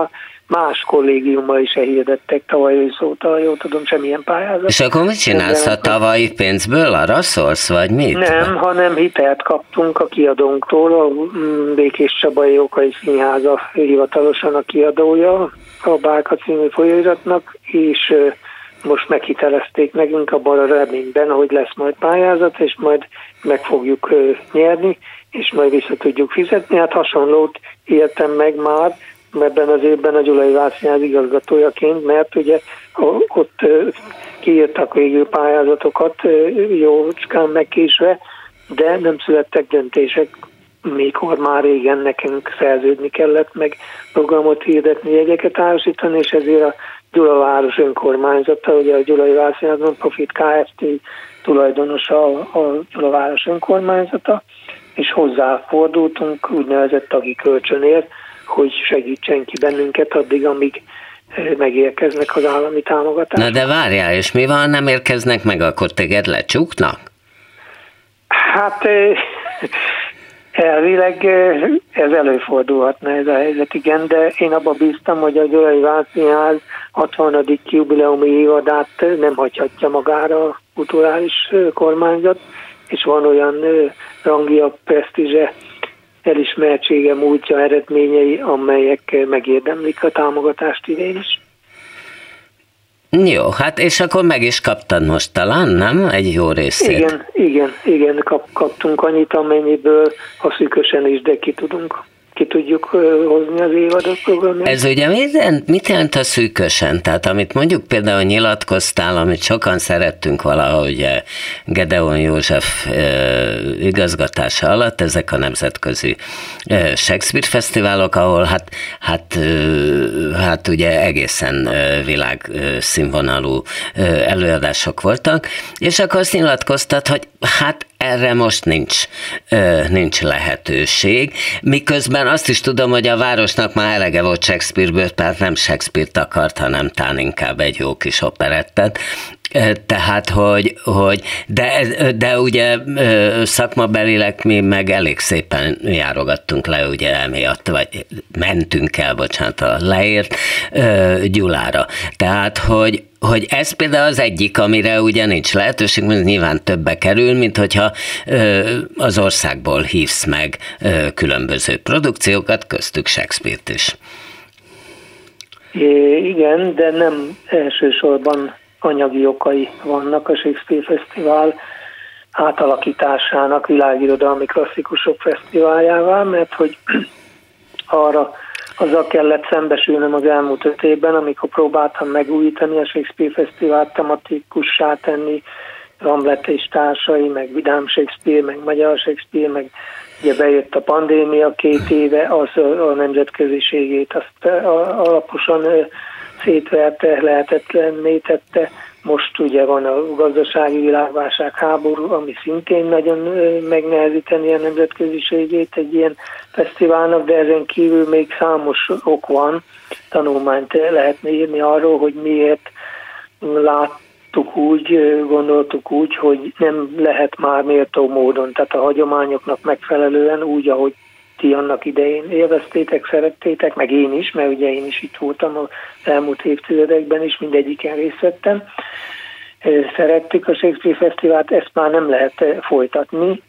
más kollégiummal is hirdettek tavaly ősz óta, ha jól tudom, semmilyen pályázat. és akkor mit csinálsz a Nem, tavalyi pénzből? Arra szólsz, vagy mit? Nem, hanem hitelt kaptunk a kiadónktól, a mm, Békés Csabai Jókai Színháza hivatalosan a kiadója a Bálka című folyóiratnak, és most meghitelezték nekünk abban a reményben, hogy lesz majd pályázat, és majd meg fogjuk nyerni, és majd vissza tudjuk fizetni. Hát hasonlót éltem meg már, ebben az évben a Gyulai Vászínház igazgatójaként, mert ugye ott kiírtak végül pályázatokat jócskán megkésve, de nem születtek döntések, mikor már régen nekünk szerződni kellett, meg programot hirdetni, jegyeket árusítani, és ezért a Gyula város önkormányzata, ugye a Gyulai Vászínház Profit Kft. tulajdonosa a Gyula város önkormányzata, és hozzáfordultunk úgynevezett tagi kölcsönért, hogy segítsen ki bennünket addig, amíg eh, megérkeznek az állami támogatások. Na de várjál, és mi van, nem érkeznek meg, akkor téged lecsuknak? Hát eh, elvileg eh, ez előfordulhatna ez a helyzet, igen, de én abba bíztam, hogy a Gyulai Vászínház 60. jubileumi évadát nem hagyhatja magára a kulturális kormányzat, és van olyan rangja, presztízse, elismertsége, múltja, eredményei, amelyek megérdemlik a támogatást idén is. Jó, hát és akkor meg is kaptad most talán, nem? Egy jó részét. Igen, igen, igen, kap, kaptunk annyit, amennyiből ha szűkösen is, de ki tudunk, ki tudjuk hozni az évadok programját. Ez ugye mit mit jelent a szűkösen? Tehát amit mondjuk például nyilatkoztál, amit sokan szerettünk valahogy Gedeon József igazgatása alatt, ezek a nemzetközi Shakespeare fesztiválok, ahol hát, hát, hát ugye egészen világ színvonalú eh, előadások voltak, és akkor azt nyilatkoztat, hogy hát erre most nincs, ö, nincs lehetőség. Miközben azt is tudom, hogy a városnak már elege volt Shakespeare-ből, tehát nem Shakespeare-t akart, hanem tán inkább egy jó kis operettet. Tehát, hogy, hogy de, de ugye szakmabelileg mi meg elég szépen járogattunk le, ugye emiatt, vagy mentünk el, bocsánat, a leért Gyulára. Tehát, hogy, hogy ez például az egyik, amire ugye nincs lehetőség, mert nyilván többe kerül, mint hogyha az országból hívsz meg különböző produkciókat, köztük Shakespeare-t is. É, igen, de nem elsősorban anyagi okai vannak a Shakespeare Fesztivál átalakításának világirodalmi klasszikusok fesztiváljává, mert hogy arra azzal kellett szembesülnöm az elmúlt öt évben, amikor próbáltam megújítani a Shakespeare Fesztivált, tematikussá tenni, Hamlet és társai, meg Vidám Shakespeare, meg Magyar Shakespeare, meg ugye bejött a pandémia két éve, az a nemzetköziségét azt alaposan szétverte, lehetetlenné tette. Most ugye van a gazdasági világválság háború, ami szintén nagyon megnehezíteni a nemzetköziségét egy ilyen fesztiválnak, de ezen kívül még számos ok van, tanulmányt lehetne írni arról, hogy miért láttuk úgy, gondoltuk úgy, hogy nem lehet már méltó módon, tehát a hagyományoknak megfelelően úgy, ahogy ti annak idején élveztétek, szerettétek, meg én is, mert ugye én is itt voltam az elmúlt évtizedekben is, mindegyiken részt vettem. Szerettük a Shakespeare Fesztivált, ezt már nem lehet folytatni,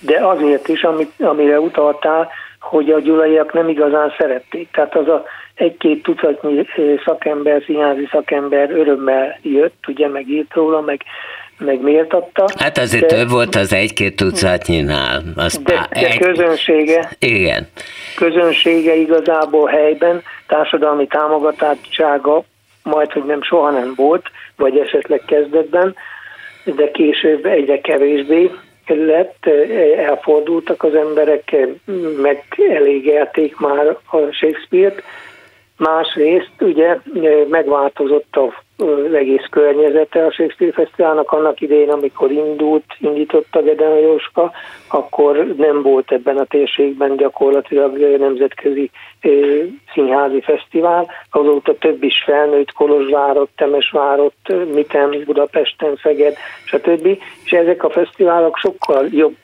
de azért is, amit, amire utaltál, hogy a gyulaiak nem igazán szerették. Tehát az a egy-két tucatnyi szakember, színházi szakember örömmel jött, ugye megírt róla, meg meg méltatta. Hát azért de, több volt az egy-két tucatnyinál. Az de, de egy... közönsége, igen. közönsége igazából helyben, társadalmi támogatottsága majd, hogy nem soha nem volt, vagy esetleg kezdetben, de később egyre kevésbé lett, elfordultak az emberek, megelégelték már a Shakespeare-t, Másrészt ugye megváltozott az egész környezete a Shakespeare Fesztiválnak annak idején, amikor indult, indította Geden Jóska, akkor nem volt ebben a térségben gyakorlatilag nemzetközi színházi fesztivál, azóta több is felnőtt, Kolozsvárot, Temesvárot, Miten, Budapesten, Szeged, stb. És ezek a fesztiválok sokkal jobb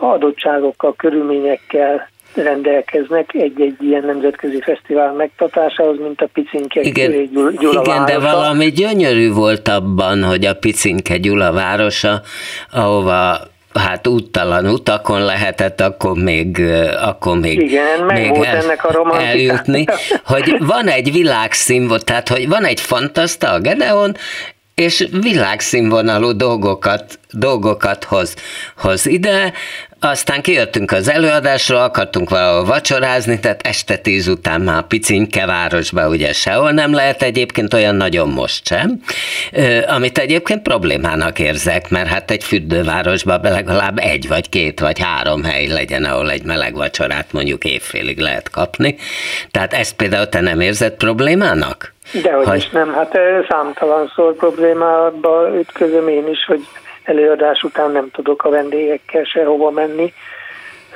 adottságokkal, körülményekkel rendelkeznek egy-egy ilyen nemzetközi fesztivál megtartásához, mint a Picinke igen, Gyula Igen, de valami gyönyörű volt abban, hogy a Picinke Gyula városa, ahova hát úttalan utakon lehetett akkor még, akkor még, Igen, meg még volt el, ennek a eljutni, hogy van egy világszínvonal, tehát hogy van egy fantaszta a Gedeon, és világszínvonalú dolgokat, dolgokat hoz, hoz ide, aztán kijöttünk az előadásra, akartunk valahol vacsorázni, tehát este tíz után már picinke városba ugye sehol nem lehet egyébként olyan nagyon most sem, amit egyébként problémának érzek, mert hát egy fürdővárosban legalább egy vagy két vagy három hely legyen, ahol egy meleg vacsorát mondjuk évfélig lehet kapni. Tehát ezt például te nem érzed problémának? Dehogy hogy... is nem, hát számtalanszor problémába ütközöm én is, hogy előadás után nem tudok a vendégekkel sehova menni,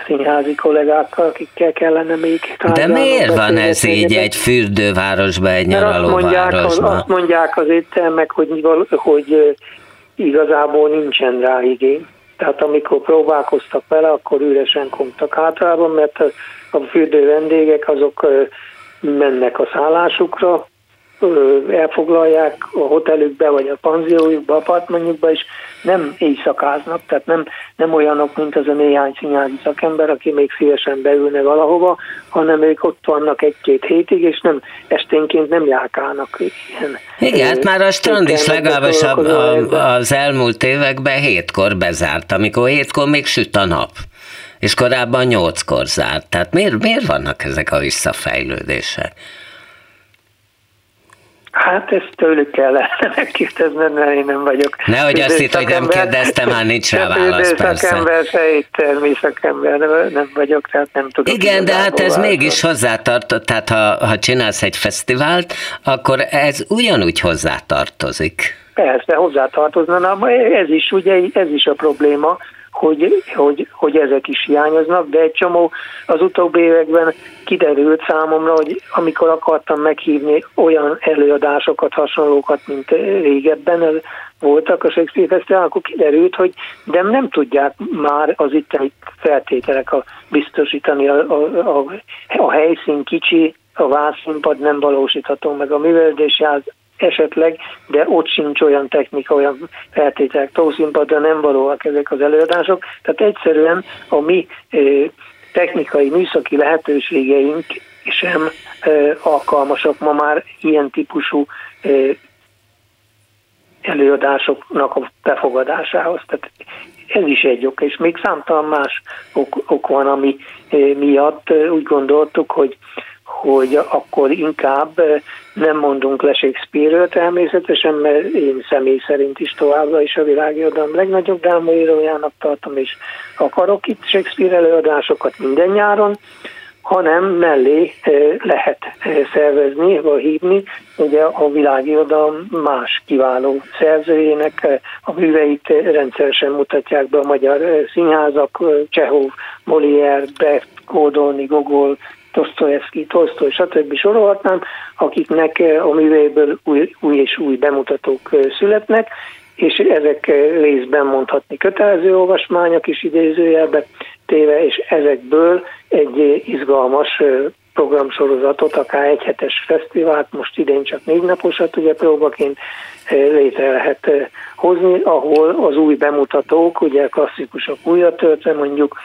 színházi kollégákkal, akikkel kellene még De miért van ez így egy fürdővárosban, egy nyaralóvárosban? Azt mondják az éttermek, hogy, hogy igazából nincsen rá igény. Tehát amikor próbálkoztak vele, akkor üresen komtak általában, mert a fürdő vendégek azok mennek a szállásukra, elfoglalják a hotelükbe, vagy a panziójukba, apartmanjukba, és nem éjszakáznak, tehát nem, nem olyanok, mint az a néhány színházi szakember, aki még szívesen beülne valahova, hanem ők ott vannak egy-két hétig, és nem esténként nem járkálnak ilyen. Igen, hát már a strand is legalábbis az elmúlt években hétkor bezárt, amikor hétkor még süt a nap és korábban nyolckor zárt. Tehát miért, miért vannak ezek a visszafejlődések? Hát ezt tőlük kell megkérdezned, mert én nem vagyok. Nehogy azt itt, hogy nem kérdeztem, már nincs rá válasz, persze. Szakember, se éttermi szakember, nem, nem vagyok, tehát nem tudok. Igen, de hát ez mégis hozzátartozik, tehát ha, ha csinálsz egy fesztivált, akkor ez ugyanúgy hozzátartozik. Persze, hozzátartozna, na, ez is ugye, ez is a probléma, hogy, hogy, hogy ezek is hiányoznak, de egy csomó az utóbbi években kiderült számomra, hogy amikor akartam meghívni olyan előadásokat, hasonlókat, mint régebben voltak a Shakespeare Festival, akkor kiderült, hogy de nem tudják már az itteni feltételek a, biztosítani a, a, a, a helyszín kicsi, a vászínpad nem valósítható meg a művelődési esetleg, de ott sincs olyan technika, olyan feltételek, tószínpadra nem valóak ezek az előadások, tehát egyszerűen a mi technikai, műszaki lehetőségeink sem alkalmasak ma már ilyen típusú előadásoknak a befogadásához. Tehát ez is egy ok, és még számtalan más ok, ok van, ami miatt úgy gondoltuk, hogy hogy akkor inkább nem mondunk le Shakespeare-ről természetesen, mert én személy szerint is továbbra is a világirodalom legnagyobb drámaírójának tartom, és akarok itt Shakespeare előadásokat minden nyáron, hanem mellé lehet szervezni, vagy hívni, ugye a világirodalom más kiváló szerzőjének a műveit rendszeresen mutatják be a magyar színházak, Csehov, Molière, Brecht, Kódolni, Gogol, Dostoyevsky, Tolstoy, stb. sorolhatnám, akiknek a műveiből új, új és új bemutatók születnek, és ezek részben mondhatni kötelező olvasmányok is idézőjelbe téve, és ezekből egy izgalmas programsorozatot, akár egy hetes fesztivált, most idén csak négy naposat ugye próbaként létre lehet hozni, ahol az új bemutatók, ugye klasszikusok újra töltve mondjuk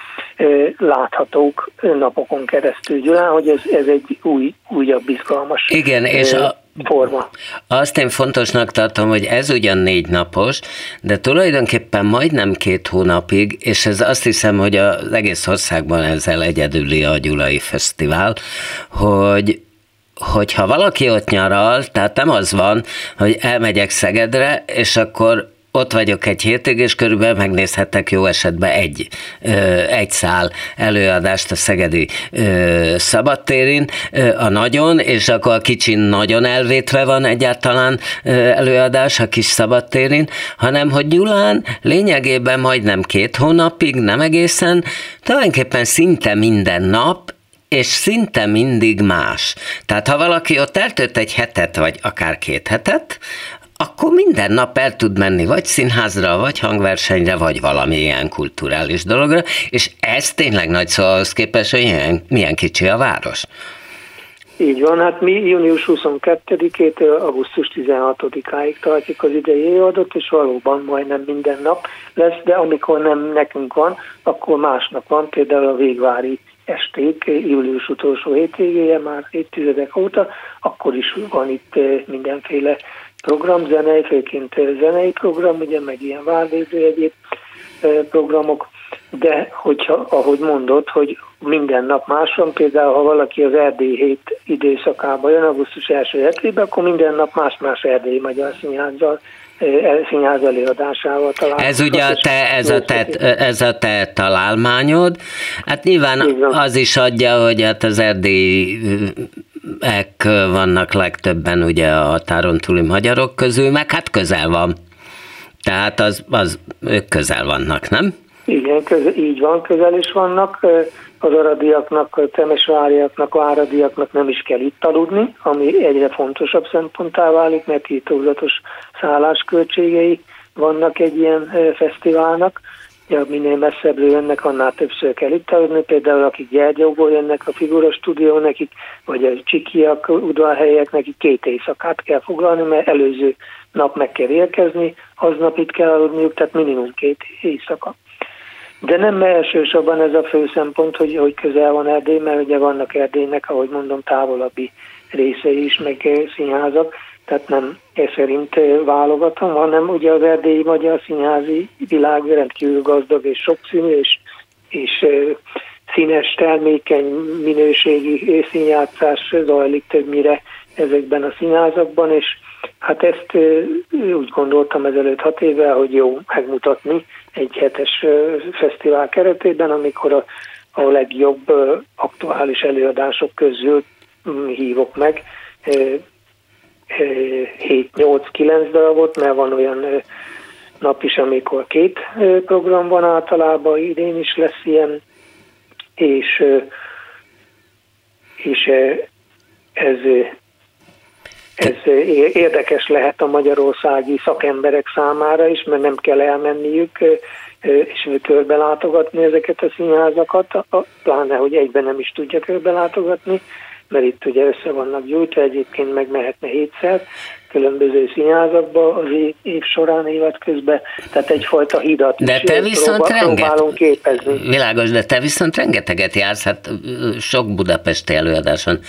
láthatók napokon keresztül. Gyulán, hogy ez, ez egy új, újabb izgalmas Igen, és a, forma. Azt én fontosnak tartom, hogy ez ugyan négy napos, de tulajdonképpen majdnem két hónapig, és ez azt hiszem, hogy az egész országban ezzel egyedüli a Gyulai Fesztivál, hogy hogyha valaki ott nyaral, tehát nem az van, hogy elmegyek Szegedre, és akkor ott vagyok egy hétig, és körülbelül megnézhetek jó esetben egy, egy szál előadást a Szegedi szabadtérin, a nagyon, és akkor a kicsin nagyon elvétve van egyáltalán előadás a kis szabadtérin, hanem hogy Gyulán lényegében majdnem két hónapig, nem egészen, tulajdonképpen szinte minden nap és szinte mindig más. Tehát ha valaki ott eltölt egy hetet, vagy akár két hetet, akkor minden nap el tud menni vagy színházra, vagy hangversenyre, vagy valami ilyen kulturális dologra, és ez tényleg nagy szó ahhoz képest, hogy milyen, milyen kicsi a város. Így van, hát mi június 22-től augusztus 16-áig tartjuk az idei évadot, és valóban majdnem minden nap lesz, de amikor nem nekünk van, akkor másnak van, például a végvári esték, július utolsó hétvégéje, már évtizedek óta, akkor is van itt mindenféle program, zenei, főként zenei program, ugye, meg ilyen várvédő egyéb programok, de hogyha, ahogy mondod, hogy minden nap más például ha valaki az Erdély hét időszakában jön, augusztus első hetében, akkor minden nap más-más erdélyi magyar színházzal színház előadásával találkozunk. Ez ugye a te, ez, a te, ez a te találmányod. Hát nyilván az is adja, hogy hát az erdélyi ek vannak legtöbben ugye a határon túli magyarok közül, meg hát közel van. Tehát az, az ők közel vannak, nem? Igen, közel, így van, közel is vannak. Az aradiaknak, a temesváriaknak, a áradiaknak nem is kell itt aludni, ami egyre fontosabb szemponttá válik, mert írtózatos szállásköltségei vannak egy ilyen fesztiválnak ja, minél messzebbre jönnek, annál többször kell itt aludni. Például akik Gyergyóból jönnek a figura stúdió nekik, vagy a csikiak, udvarhelyek, nekik két éjszakát kell foglalni, mert előző nap meg kell érkezni, aznap itt kell aludniuk, tehát minimum két éjszaka. De nem elsősorban ez a fő szempont, hogy, hogy közel van Erdély, mert ugye vannak Erdélynek, ahogy mondom, távolabbi részei is, meg színházak, tehát nem e szerint válogatom, hanem ugye az erdélyi magyar színházi világ rendkívül gazdag és sokszínű, és, és színes, termékeny, minőségi színjátszás zajlik többnyire ezekben a színházakban, és hát ezt úgy gondoltam ezelőtt hat éve, hogy jó megmutatni egy hetes fesztivál keretében, amikor a, a legjobb aktuális előadások közül hívok meg 7-8-9 darabot, mert van olyan nap is, amikor két program van általában, idén is lesz ilyen, és, és ez, ez érdekes lehet a magyarországi szakemberek számára is, mert nem kell elmenniük és körbe látogatni ezeket a színházakat, pláne, hogy egyben nem is tudja körbe látogatni, mert itt ugye össze vannak gyújtva, egyébként meg mehetne hétszer, különböző színházakba az év, év során, évad közben, tehát egyfajta hidat de te viszont próbál, renget, próbálunk képezni. Világos, de te viszont rengeteget jársz, hát sok budapesti előadáson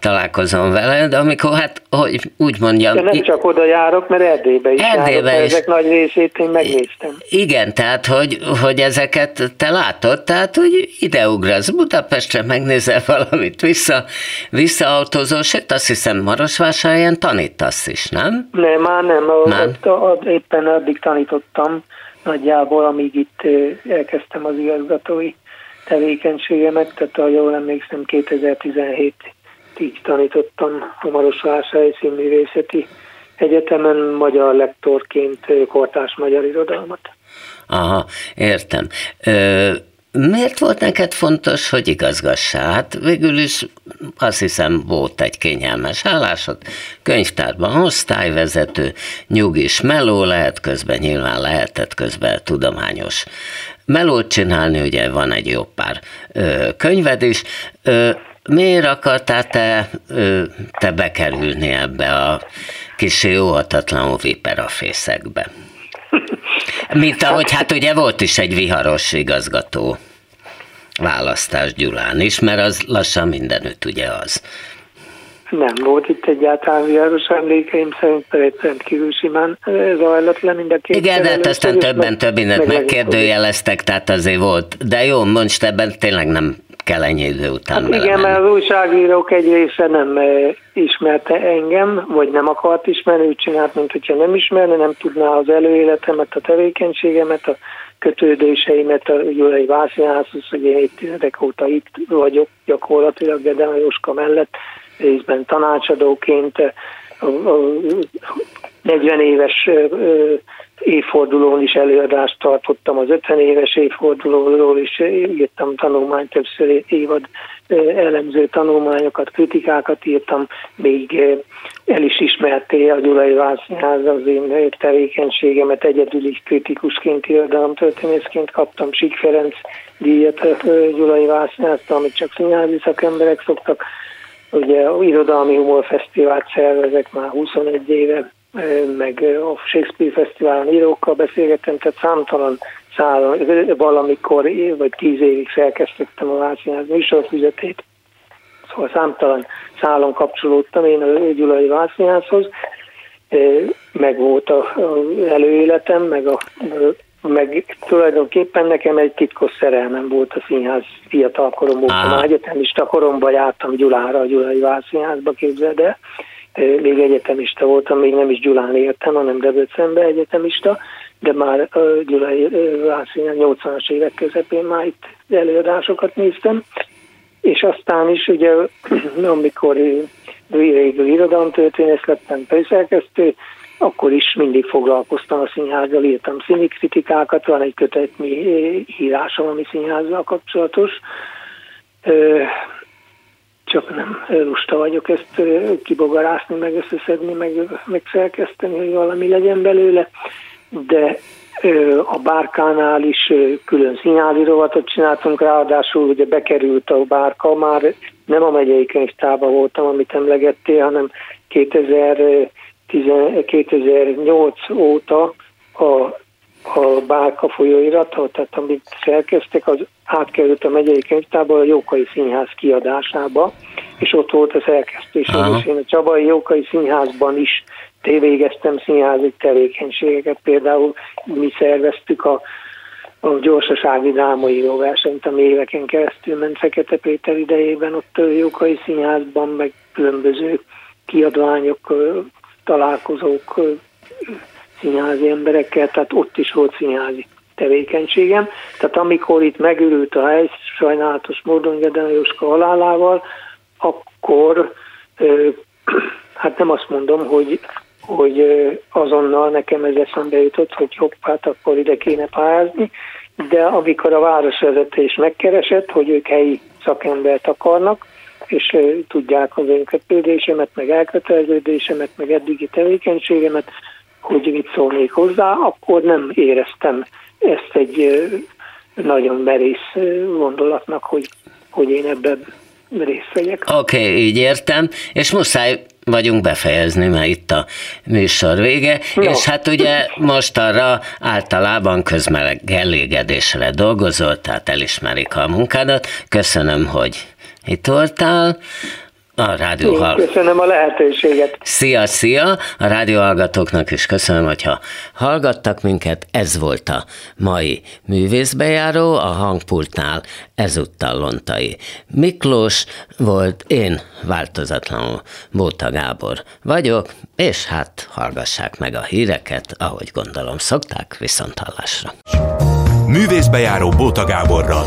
találkozom vele, de amikor hát, hogy úgy mondjam... De nem csak oda járok, mert Erdélybe is Erdélybe járok, is. ezek nagy részét én megnéztem. Igen, tehát, hogy, hogy ezeket te látod, tehát, hogy ideugrasz Budapestre, megnézel valamit, vissza, visszaautózol, sőt, azt hiszem Marosvásárhelyen tanítasz is, nem? Nem, már nem. Nem? Ott, a, éppen addig tanítottam nagyjából, amíg itt elkezdtem az igazgatói tevékenységemet, tehát ha jól emlékszem 2017-ig tanítottam a Marosvásárhely Színművészeti Egyetemen magyar lektorként ö, kortárs magyar irodalmat. Aha, értem. Ö, miért volt neked fontos, hogy igazgassál? Hát végül is azt hiszem volt egy kényelmes állásod, könyvtárban osztályvezető, nyugis meló lehet közben, nyilván lehetett közben tudományos melót csinálni, ugye van egy jó pár ö, könyved is. Ö, miért akartál te, ö, te bekerülni ebbe a kis óhatatlanul viperafészekbe? Mint ahogy hát ugye volt is egy viharos igazgató választás Gyulán is, mert az lassan mindenütt ugye az. Nem volt itt egyáltalán viharos emlékeim szerint, pedig rendkívül simán ö, zajlott le mind a két Igen, de hát aztán többen több mindent megkérdőjeleztek, tehát azért volt. De jó, most ebben tényleg nem kell ennyi idő után Hát igen, mert az újságírók egy része nem eh, ismerte engem, vagy nem akart ismerni, úgy csinált, mint hogyha nem ismerne, nem tudná az előéletemet, a tevékenységemet, a kötődéseimet a Gyulai Vászínházhoz, hogy én évtizedek óta itt vagyok gyakorlatilag Gedem Jóska mellett, részben tanácsadóként, a, a 40 éves évfordulón is előadást tartottam, az 50 éves évfordulóról is írtam tanulmányt, többször évad elemző tanulmányokat, kritikákat írtam, még el is ismerté a Gyulai Vászínház az én tevékenységemet, egyedüli kritikusként, irodalomtörténészként kaptam Sik Ferenc díjat a Gyulai Vászínháztól, amit csak színházi szakemberek szoktak. Ugye Irodalmi Humor Fesztivált szervezek már 21 éve, meg a Shakespeare Fesztiválon írókkal beszélgettem, tehát számtalan szálon, valamikor, vagy tíz évig szerkesztettem a Vászínház műsorfüzetét, szóval számtalan szálon kapcsolódtam én a Gyulai Vászínházhoz, meg volt a, előéletem, meg, a, meg tulajdonképpen nekem egy titkos szerelmem volt a színház fiatal korom óta. Egyetemista koromban jártam Gyulára, a Gyulai Vászínházba képzeld el. Még egyetemista voltam, még nem is Gyulán éltem, hanem Debrecenbe egyetemista, de már Gyulai Vászínház 80-as évek közepén már itt előadásokat néztem és aztán is ugye, amikor végül irodalomtörténész lettem, főszerkesztő, akkor is mindig foglalkoztam a színházzal, írtam színikritikákat, van egy kötetnyi írásom, ami színházzal kapcsolatos. Csak nem lusta vagyok ezt kibogarászni, meg összeszedni, meg, meg szerkeszteni, hogy valami legyen belőle, de a bárkánál is külön színházi rovatot csináltunk, ráadásul ugye bekerült a bárka, már nem a megyei könyvtárban voltam, amit emlegettél, hanem 2010, 2008 óta a, a Bárka folyóirata, tehát amit szerkeztek, az átkerült a megyei könyvtárba a Jókai Színház kiadásába, és ott volt a Aha. és én a Csabai Jókai Színházban is végeztem színházi tevékenységeket, például mi szerveztük a a gyorsasági drámaíró versenyt, ami éveken keresztül ment Fekete Péter idejében, ott Jókai Színházban, meg különböző kiadványok, találkozók színházi emberekkel, tehát ott is volt színházi tevékenységem. Tehát amikor itt megürült a hely, sajnálatos módon Geden Jóska halálával, akkor hát nem azt mondom, hogy hogy azonnal nekem ez eszembe jutott, hogy hopp, hát akkor ide kéne pályázni, de amikor a városvezetés megkeresett, hogy ők helyi szakembert akarnak, és tudják az én kötődésemet, meg elköteleződésemet, meg eddigi tevékenységemet, hogy mit szólnék hozzá, akkor nem éreztem ezt egy nagyon merész gondolatnak, hogy, hogy én ebben részt vegyek. Oké, okay, így értem, és muszáj vagyunk befejezni, mert itt a műsor vége, no. és hát ugye most arra általában közmelegedésre dolgozol, tehát elismerik a munkádat. Köszönöm, hogy itt voltál. A rádió hall... Köszönöm a lehetőséget. Szia, szia! A rádióhallgatóknak is köszönöm, hogyha hallgattak minket. Ez volt a mai művészbejáró, a hangpultnál ezúttal Lontai Miklós volt, én változatlanul Bóta Gábor vagyok, és hát hallgassák meg a híreket, ahogy gondolom szokták, viszont hallásra. Művészbejáró Bóta Gáborral